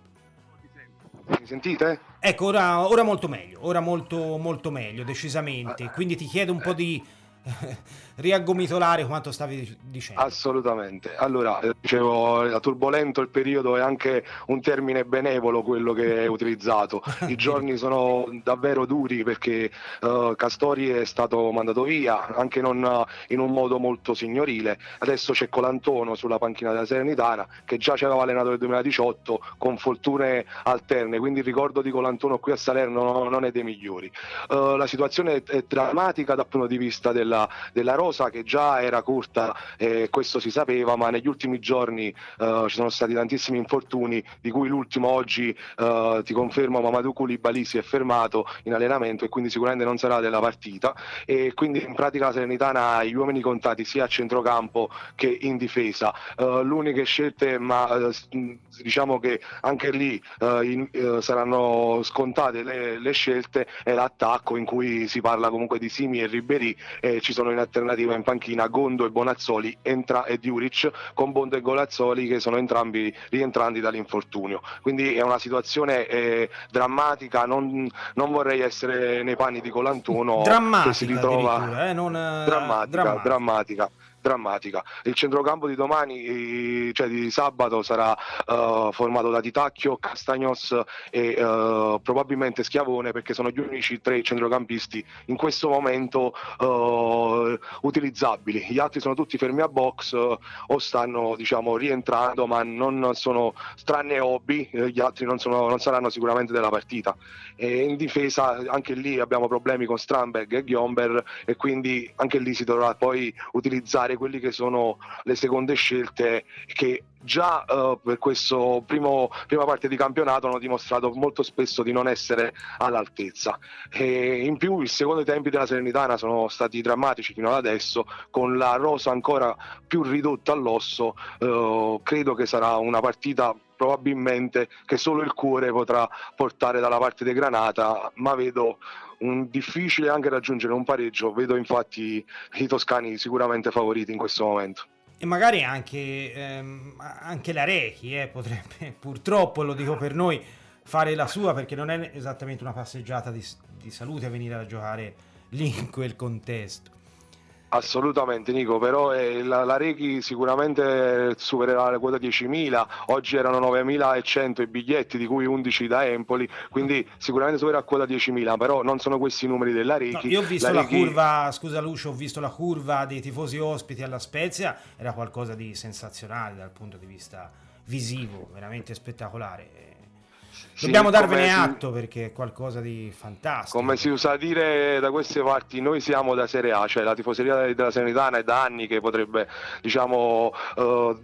Mi sentite? Ecco, ora, ora molto meglio, ora molto, molto meglio, decisamente. Ah, Quindi ti chiedo un po' di riaggomitolare quanto stavi dicendo. Assolutamente. Allora, eh, dicevo, turbolento il periodo è anche un termine benevolo quello che è utilizzato. I giorni sono davvero duri perché uh, Castori è stato mandato via, anche non uh, in un modo molto signorile. Adesso c'è Colantono sulla panchina della Serenitana che già ci aveva allenato nel 2018 con fortune alterne, quindi il ricordo di Colantono qui a Salerno non è dei migliori. Uh, la situazione è, drammatica dal punto di vista del della, della rosa che già era corta, eh, questo si sapeva, ma negli ultimi giorni eh, ci sono stati tantissimi infortuni, di cui l'ultimo oggi eh, ti confermo Mamadou Koulibaly si è fermato in allenamento e quindi sicuramente non sarà della partita e quindi in pratica la Serenitana ha gli uomini contati sia a centrocampo che in difesa. Uh, l'unica scelte, ma uh, diciamo che anche lì uh, in, saranno scontate le, le, scelte, è l'attacco in cui si parla comunque di Simi e Ribery e ci sono in alternativa in panchina Gondo e Bonazzoli entra, e Diuric con Bondo e Golazzoli che sono entrambi rientranti dall'infortunio. Quindi è una situazione eh, drammatica, non, non, vorrei essere nei panni di Colantuno drammatica, che si ritrova eh, non, drammatica, drammatica. drammatica drammatica. Il centrocampo di domani, cioè di sabato, sarà uh, formato da Titacchio, Castagnos e uh, probabilmente Schiavone perché sono gli unici tre centrocampisti in questo momento uh, utilizzabili. Gli altri sono tutti fermi a box o stanno diciamo rientrando ma non sono tranne hobby, gli altri non, sono, non saranno sicuramente della partita. E in difesa anche lì abbiamo problemi con Stramberg e Ghiomber e quindi anche lì si dovrà poi utilizzare quelle che sono le seconde scelte che già uh, per questa prima parte di campionato hanno dimostrato molto spesso di non essere all'altezza. E in più i secondi tempi della Serenitana sono stati drammatici fino ad adesso, con la rosa ancora più ridotta all'osso, uh, credo che sarà una partita probabilmente che solo il cuore potrà portare dalla parte di Granata, ma vedo un difficile anche raggiungere un pareggio, vedo infatti i toscani sicuramente favoriti in questo momento. E magari anche, ehm, anche la Rechi eh, potrebbe, purtroppo lo dico per noi, fare la sua perché non è esattamente una passeggiata di, di salute a venire a giocare lì in quel contesto. Assolutamente Nico, però eh, la, la, Rechi sicuramente supererà la quota 10.000, oggi erano 9.100 i biglietti di cui 11 da Empoli, quindi sicuramente supererà quota 10.000, però non sono questi i numeri della Rechi. No, io ho visto la, la Rechi... curva, scusa Lucio, ho visto la curva dei tifosi ospiti alla Spezia, era qualcosa di sensazionale dal punto di vista visivo, veramente spettacolare Dobbiamo darvene si, atto perché è qualcosa di fantastico. Come si usa dire da queste parti, noi siamo da Serie A, cioè la tifoseria della Serenitana è da anni che potrebbe diciamo, uh,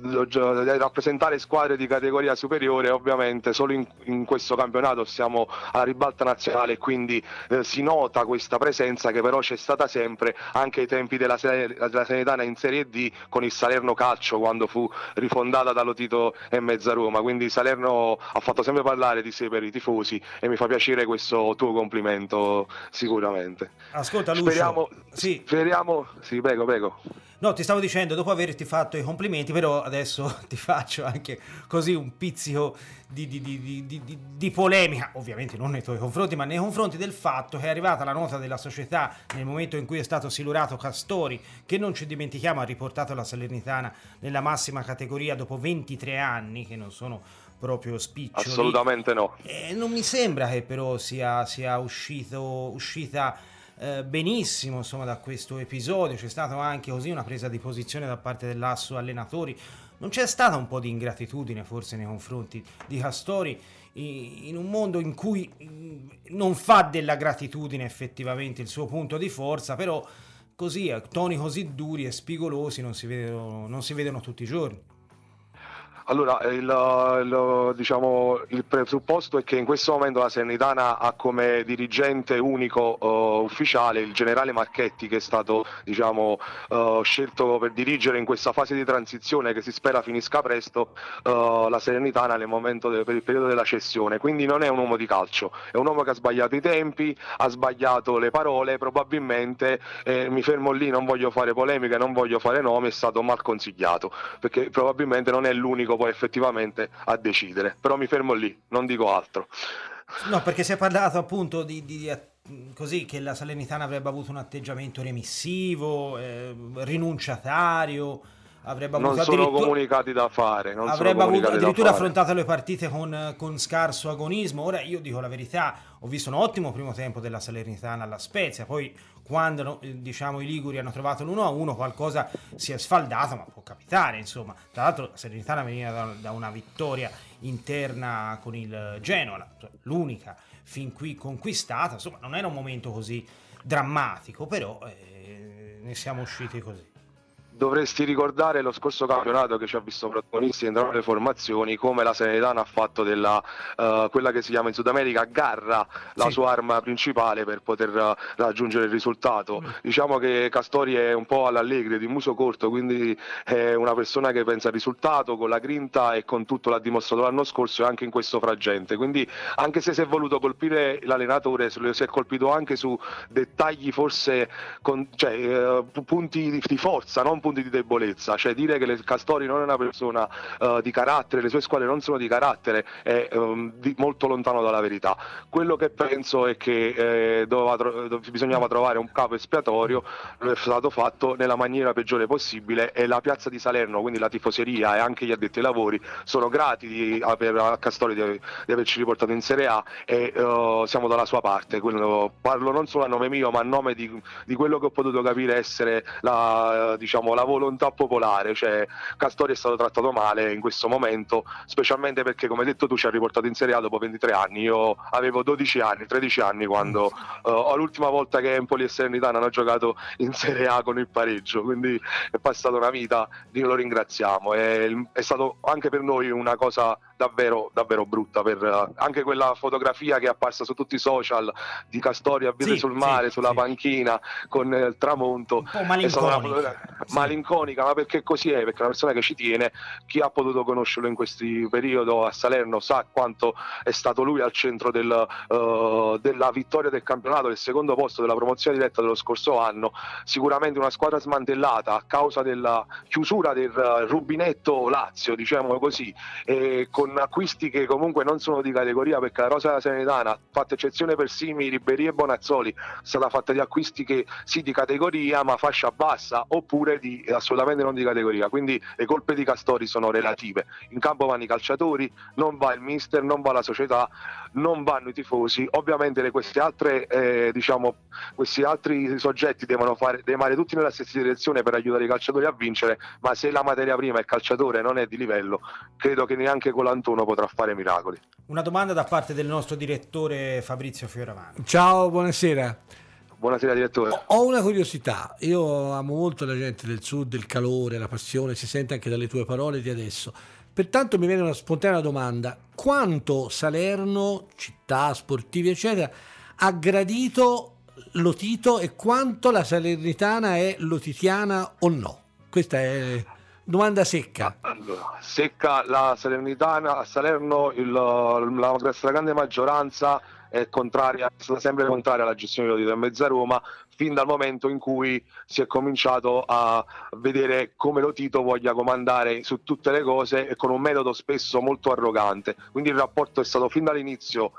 rappresentare squadre di categoria superiore, ovviamente solo in, in questo campionato siamo alla ribalta nazionale quindi uh, si nota questa presenza che però c'è stata sempre anche ai tempi della, della Serenitana in Serie D con il Salerno Calcio quando fu rifondata dallo Tito e Mezza Roma, quindi Salerno ha fatto sempre parlare di sé per i tifosi e mi fa piacere questo tuo complimento sicuramente. Ascolta Lucio, speriamo, sì. speriamo, sì prego prego. No, ti stavo dicendo, dopo averti fatto i complimenti, però adesso ti faccio anche così un pizzico di, di, di, di, polemica, ovviamente non nei tuoi confronti, ma nei confronti del fatto che è arrivata la nota della società nel momento in cui è stato silurato Castori, che non ci dimentichiamo ha riportato la Salernitana nella massima categoria dopo 23 anni, che non sono proprio spiccioli. Assolutamente no. E non mi sembra che però sia, sia uscito, uscita eh, benissimo insomma, da questo episodio. C'è stata anche così una presa di posizione da parte dell'asso allenatori. Non c'è stata un po' di ingratitudine forse nei confronti di Castori in un mondo in cui mm, non fa della gratitudine effettivamente il suo punto di forza, però così, toni così duri e spigolosi non si vedono, non si vedono tutti i giorni. Allora, il, il, diciamo, il, presupposto è che in questo momento la Serenitana ha come dirigente unico uh, ufficiale il generale Marchetti che è stato diciamo, uh, scelto per dirigere in questa fase di transizione che si spera finisca presto uh, la Serenitana nel momento de, per il periodo della cessione. Quindi non è un uomo di calcio, è un uomo che ha sbagliato i tempi, ha sbagliato le parole, probabilmente eh, mi fermo lì, non voglio fare polemiche, non voglio fare nomi, è stato mal consigliato perché probabilmente non è l'unico poi effettivamente a decidere. Però mi fermo lì, non dico altro. No, perché si è parlato appunto di, di così che la Salernitana avrebbe avuto un atteggiamento remissivo, eh, rinunciatario avrebbe avuto non sono comunicati da fare avrebbe avuto addirittura affrontato le partite con, con, scarso agonismo ora io dico la verità ho visto un ottimo primo tempo della Salernitana alla Spezia poi quando diciamo i Liguri hanno trovato l'1-1 qualcosa si è sfaldato ma può capitare insomma. Tra l'altro la Salernitana veniva da, da una vittoria interna con il Genoa l'unica fin qui conquistata. Insomma non era un momento così drammatico però eh, ne siamo usciti così dovresti ricordare lo scorso campionato che ci ha visto protagonisti entrambe le formazioni come la Serenitana ha fatto della uh, quella che si chiama in Sud America garra la sì. sua arma principale per poter uh, raggiungere il risultato mm. diciamo che Castori è un po' all'allegri di muso corto quindi è una persona che pensa al risultato con la grinta e con tutto l'ha dimostrato l'anno scorso e anche in questo frangente quindi anche se si è voluto colpire l'allenatore si è colpito anche su dettagli forse con, cioè, uh, punti di, di forza non punti di debolezza, cioè dire che Castori non è una persona uh, di carattere, le sue squadre non sono di carattere è um, di, molto lontano dalla verità. Quello che penso è che eh, tro- bisognava trovare un capo espiatorio, è stato fatto nella maniera peggiore possibile e la piazza di Salerno, quindi la tifoseria e anche gli addetti ai lavori sono grati di, per, a Castori di, di, averci riportato in Serie A e uh, siamo dalla sua parte. Quello, parlo non solo a nome mio ma a nome di, di quello che ho potuto capire essere la, diciamo, la volontà popolare, cioè Castori è stato trattato male in questo momento, specialmente perché come hai detto tu ci hai riportato in Serie A dopo 23 anni, io avevo 12 anni, 13 anni quando uh, l'ultima volta che Empoli e Serenitana hanno giocato in Serie A con il pareggio, quindi è passata una vita, lo ringraziamo, è, è stato anche per noi una cosa davvero, davvero brutta. Per, uh, anche quella fotografia che è apparsa su tutti i social di Castori a sì, sul mare, sì, sulla sì. panchina con eh, il tramonto. Un malinconica. Una, malinconica, ma perché così è? Perché una persona che ci tiene, chi ha potuto conoscerlo in questi periodi a Salerno sa quanto è stato lui al centro del, uh, della vittoria del campionato, del secondo posto della promozione diretta dello scorso anno. Sicuramente una squadra smantellata a causa della chiusura del rubinetto Lazio, diciamo così, e con acquisti che comunque non sono di categoria perché la Rosa della Serenitana, fatta eccezione per Simi, Ribéry e Bonazzoli, è stata fatta di acquisti che sì di categoria ma fascia bassa oppure di, assolutamente non di categoria, quindi le colpe di Castori sono relative. In campo vanno i calciatori, non va il mister, non va la società, non vanno i tifosi, ovviamente le, queste altre, eh, diciamo, questi altri soggetti devono fare, remare tutti nella stessa direzione per aiutare i calciatori a vincere, ma se la materia prima, il calciatore non è di livello, credo che neanche Colantuno potrà fare miracoli. Una domanda da parte del nostro direttore Fabrizio Fioravanti. Ciao, buonasera. Buonasera direttore. Ho una curiosità, io amo molto la gente del sud, il calore, la passione, si sente anche dalle tue parole di adesso. Pertanto mi viene una spontanea domanda, quanto Salerno, città, sportivi eccetera, ha gradito Lotito e quanto la Salernitana è lotitiana o no? Questa è domanda secca. Allora, secca la Salernitana, a Salerno il, la stragrande maggioranza è contraria, è stata sempre contraria alla gestione di Lotito e Mezza Roma fin dal momento in cui si è cominciato a vedere come Lotito voglia comandare su tutte le cose e con un metodo spesso molto arrogante. Quindi il rapporto è stato fin dall'inizio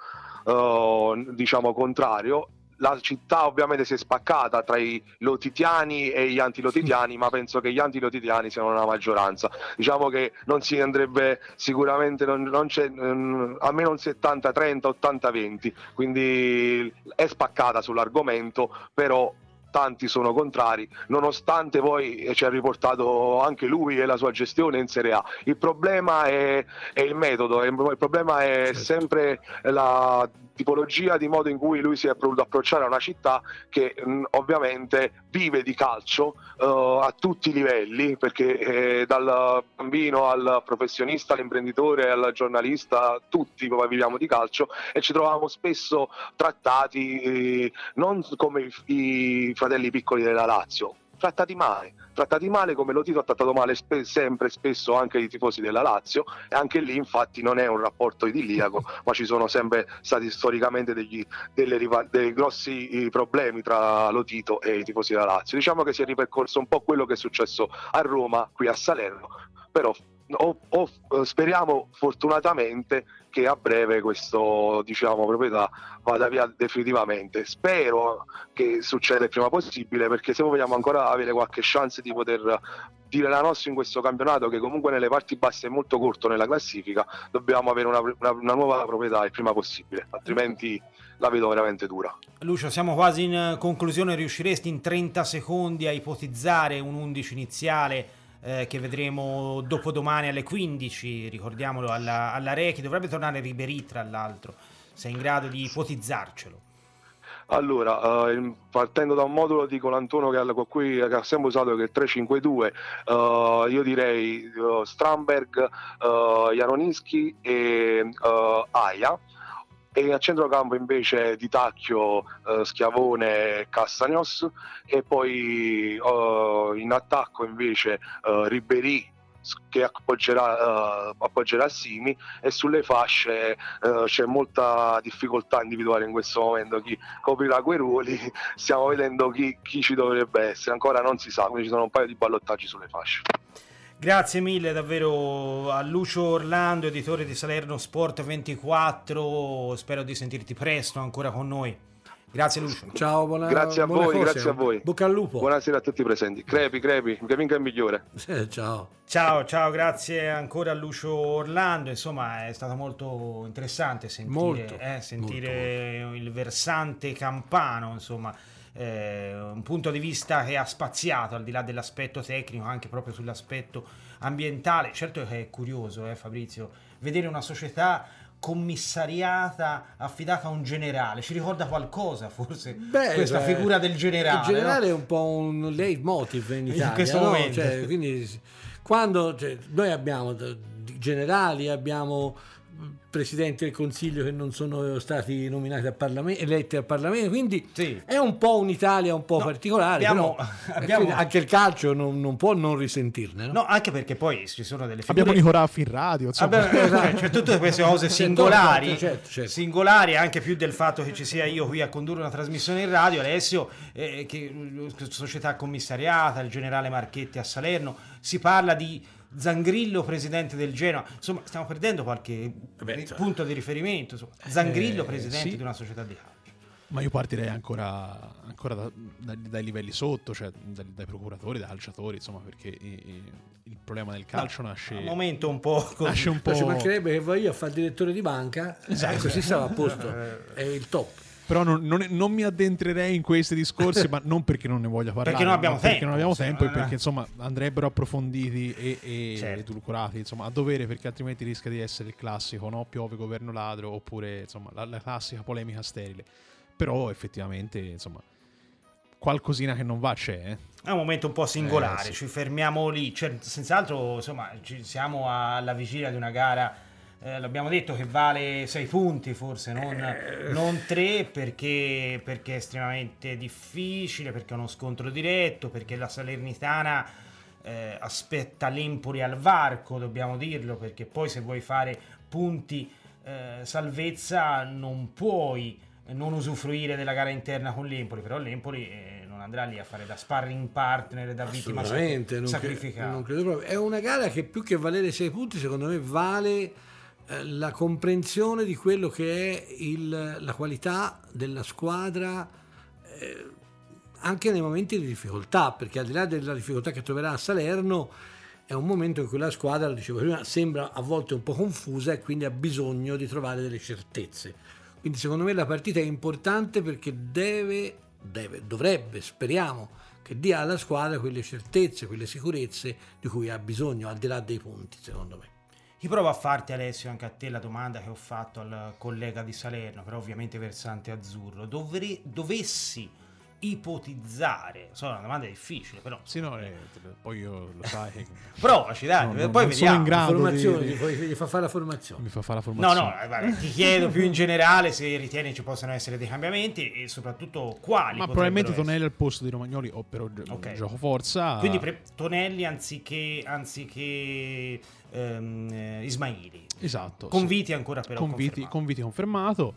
Uh, diciamo contrario la città ovviamente si è spaccata tra i lotitiani e gli antilotitiani, ma penso che gli antilotitiani siano una maggioranza. Diciamo che non si andrebbe sicuramente, non, non c'è, almeno un 70-30, 80-20, quindi è spaccata sull'argomento, però tanti sono contrari, nonostante poi ci ha riportato anche lui e la sua gestione in Serie A. Il problema è, è il metodo, il problema è certo. sempre la tipologia di modo in cui lui si è voluto approcciare a una città che mh, ovviamente vive di calcio uh, a tutti i livelli, perché eh, dal bambino al professionista, all'imprenditore, al giornalista, tutti viviamo di calcio e ci troviamo spesso trattati eh, non come i, i fratelli piccoli della Lazio, trattati male, trattati male come lo Tito ha trattato male spe- sempre spesso anche i tifosi della Lazio e anche lì infatti non è un rapporto idilliaco ma ci sono sempre stati storicamente degli, riva- dei grossi problemi tra lo Tito e i tifosi della Lazio. Diciamo che si è ripercorso un po' quello che è successo a Roma qui a Salerno però o, o, speriamo fortunatamente che a breve questo diciamo, proprietà vada via definitivamente. Spero che succeda il prima possibile perché se vogliamo ancora avere qualche chance di poter dire la nostra in questo campionato che comunque nelle parti basse è molto corto nella classifica, dobbiamo avere una, una, una nuova proprietà il prima possibile, altrimenti la vedo veramente dura. Lucio, siamo quasi in conclusione, riusciresti in 30 secondi a ipotizzare un 11 iniziale? Eh, che vedremo dopodomani alle 15, ricordiamolo, alla, alla Rechi, dovrebbe tornare Ribery tra l'altro, sei in grado di ipotizzarcelo. Allora, eh, partendo da un modulo di Colantuono che, con cui che ha sempre usato che è il 352, eh, io direi uh, Stramberg, uh, Jaroninski e uh, Aia e a centrocampo invece di Tacchio, eh, Schiavone e Castagnos e poi eh, in attacco invece eh, Ribery che appoggerà, uh, appoggerà Simi e sulle fasce uh, c'è molta difficoltà individuale in questo momento. Chi coprirà quei ruoli stiamo vedendo chi, chi ci dovrebbe essere. Ancora non si sa quindi ci sono un paio di ballottaggi sulle fasce Grazie mille davvero a Lucio Orlando, editore di Salerno Sport 24. Spero di sentirti presto ancora con noi. Grazie Lucio. Ciao, buona, grazie a buona voi, cose. grazie a voi. Bocca al lupo. Buonasera a tutti i presenti. Crepi, crepi, che vinca il migliore. Eh, ciao. Ciao, ciao, grazie ancora a Lucio Orlando. Insomma, è stato molto interessante sentire, molto, eh, sentire molto, molto. il versante campano, insomma eh, un punto di vista che ha spaziato al di là dell'aspetto tecnico, anche proprio sull'aspetto ambientale. Certo che è curioso, eh, Fabrizio, vedere una società commissariata affidata a un generale ci ricorda qualcosa forse beh, questa beh, figura del generale il generale no? è un po' un leitmotiv in Italia in questo no? momento cioè, quindi quando cioè, noi abbiamo generali, abbiamo presidenti del Consiglio che non sono stati nominati al Parlamento, eletti al Parlamento, quindi sì. è un po' un'Italia un po' no, particolare, abbiamo, abbiamo... anche il calcio non, non, può non risentirne. No? no? anche perché poi ci sono delle figure... Abbiamo Nico Raffi in radio, insomma. Abbiamo, esatto, cioè, tutte queste cose singolari, certo, certo, certo. singolari anche più del fatto che ci sia io qui a condurre una trasmissione in radio, Alessio, eh, che società commissariata, il generale Marchetti a Salerno, si parla di Zangrillo presidente del Genoa, insomma stiamo perdendo qualche Beh, cioè. punto di riferimento, insomma. Zangrillo eh, presidente sì. di una società di calcio. Ma io partirei ancora, ancora da, da, dai livelli sotto, cioè dai, dai procuratori, dai calciatori, insomma, perché i, i, il problema del calcio no, nasce... Un momento un po'... Così. Nasce un po'... Ci mancherebbe che vai io a fare il direttore di banca, esatto. e così stava a posto, è il top. Però non, non, non, mi addentrerei in questi discorsi, ma non perché non ne voglia parlare. Perché non abbiamo tempo. Perché non abbiamo tempo e perché insomma andrebbero approfonditi e, e certo. edulcorati insomma, a dovere perché altrimenti rischia di essere il classico no? piove governo ladro oppure insomma, la, la classica polemica sterile. Però effettivamente insomma qualcosina che non va c'è. Eh. È un momento un po' singolare, eh, sì. ci fermiamo lì, cioè, senz'altro insomma, ci siamo alla vigilia di una gara eh, l'abbiamo detto che vale 6 punti forse, non, eh. non 3 perché, perché, è estremamente difficile, perché è uno scontro diretto, perché la Salernitana eh, aspetta l'Empoli al varco, dobbiamo dirlo, perché poi se vuoi fare punti eh, salvezza non puoi non usufruire della gara interna con l'Empoli, però l'Empoli eh, non andrà lì a fare da sparring partner, da vittima sacrificata. Proprio. È una gara che più che valere 6 punti, secondo me vale eh, la comprensione di quello che è il, la qualità della squadra eh, anche nei momenti di difficoltà, perché al di là della difficoltà che troverà a Salerno, è un momento in cui la squadra, lo dicevo prima, sembra a volte un po' confusa e quindi ha bisogno di trovare delle certezze. Quindi secondo me la partita è importante perché deve, deve dovrebbe, speriamo, che dia alla squadra quelle certezze, quelle sicurezze di cui ha bisogno, al di là dei punti, secondo me. Io provo a farti Alessio anche a te la domanda che ho fatto al collega di Salerno, però ovviamente versante azzurro. Dovre- dovessi ipotizzare, so, una domanda difficile, però. Sì, no, eh, poi io lo sai. Provaci, dai, no, poi non vediamo. in grado formazione, di, di... Gli, fa fare la formazione. Mi fa fare la formazione. No, no, eh, vabbè, ti chiedo più in generale se ritieni ci possano essere dei cambiamenti e soprattutto quali. Ma probabilmente essere. Tonelli al posto di Romagnoli o per okay. gioco forza. Quindi pre- Tonelli anziché, anziché ehm, eh, Ismaili. Esatto. Conviti sì. ancora però conviti, confermato. Conviti confermato.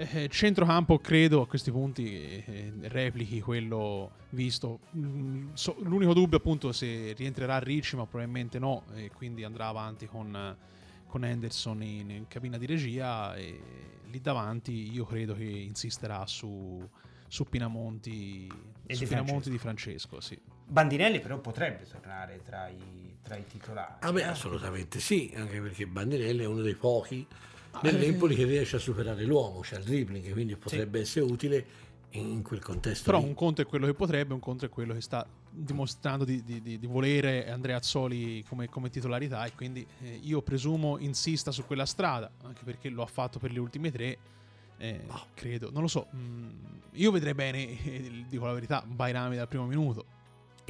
Eh, centrocampo credo a questi punti eh, replichi quello visto. Mm, so, l'unico dubbio appunto se rientrerà Ricci, ma probabilmente no, e quindi andrà avanti con, con Henderson in, in, cabina di regia e lì davanti io credo che insisterà su, su Pinamonti, e su di Pinamonti Francesco. di Francesco. Sì. Bandinelli però potrebbe tornare tra i, tra i titolari. Ah beh, assolutamente sì, anche perché Bandinelli è uno dei pochi nell'Empoli che riesce a superare l'uomo, c'è il dribbling, quindi potrebbe sì. essere utile in quel contesto. Però lì. un conto è quello che potrebbe, un conto è quello che sta dimostrando di, di, di, volere Andrea Azzoli come, come titolarità e quindi eh, io presumo insista su quella strada, anche perché lo ha fatto per le ultime tre. Eh, oh. Credo, non lo so. Mm, io vedrei bene, eh, dico la verità, Bairami dal primo minuto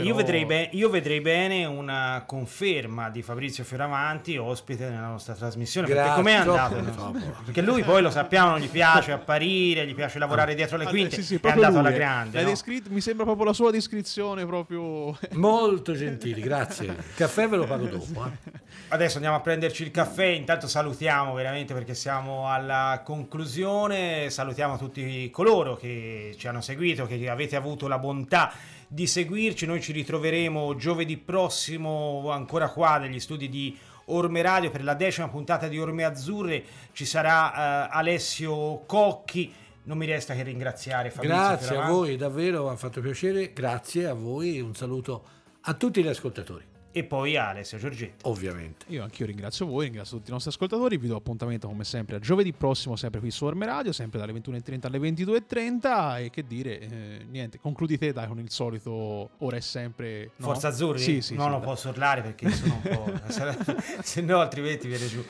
però... Io, vedrei be- io, vedrei bene una conferma di Fabrizio Fioravanti ospite nella nostra trasmissione. Grazie. Perché com'è andato? No? Perché lui poi lo sappiamo, non gli piace apparire, gli piace lavorare dietro le quinte. Sì, sì, è andato lui, alla grande. No? Descritto, mi sembra proprio la sua descrizione. proprio Molto gentili, grazie. Il caffè ve lo pago dopo. Eh. Adesso andiamo a prenderci il caffè. Intanto salutiamo veramente perché siamo alla conclusione. Salutiamo tutti coloro che ci hanno seguito, che avete avuto la bontà di seguirci. Noi ci ritroveremo giovedì prossimo ancora qua negli studi di Orme Radio per la decima puntata di Orme Azzurre. Ci sarà uh, Alessio Cocchi. Non mi resta che ringraziare Fabrizio. Grazie a voi, davvero ha fatto piacere. Grazie a voi. Un saluto a tutti gli ascoltatori e poi Alessio Giorgetti. Ovviamente. Io anch'io ringrazio voi, ringrazio tutti i nostri ascoltatori, vi do appuntamento come sempre a giovedì prossimo, sempre qui su Orme Radio, sempre dalle 21.30 alle 22.30 e che dire, eh, niente, concludi te dai con il solito ora è sempre... No? Forza Azzurri? Sì, sì, non sì, lo dai. posso urlare perché sono un po'... se no altrimenti viene giù.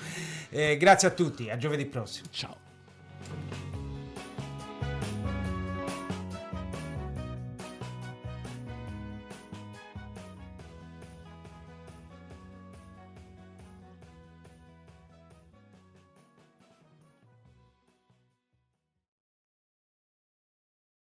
Eh, grazie a tutti, a giovedì prossimo. Ciao.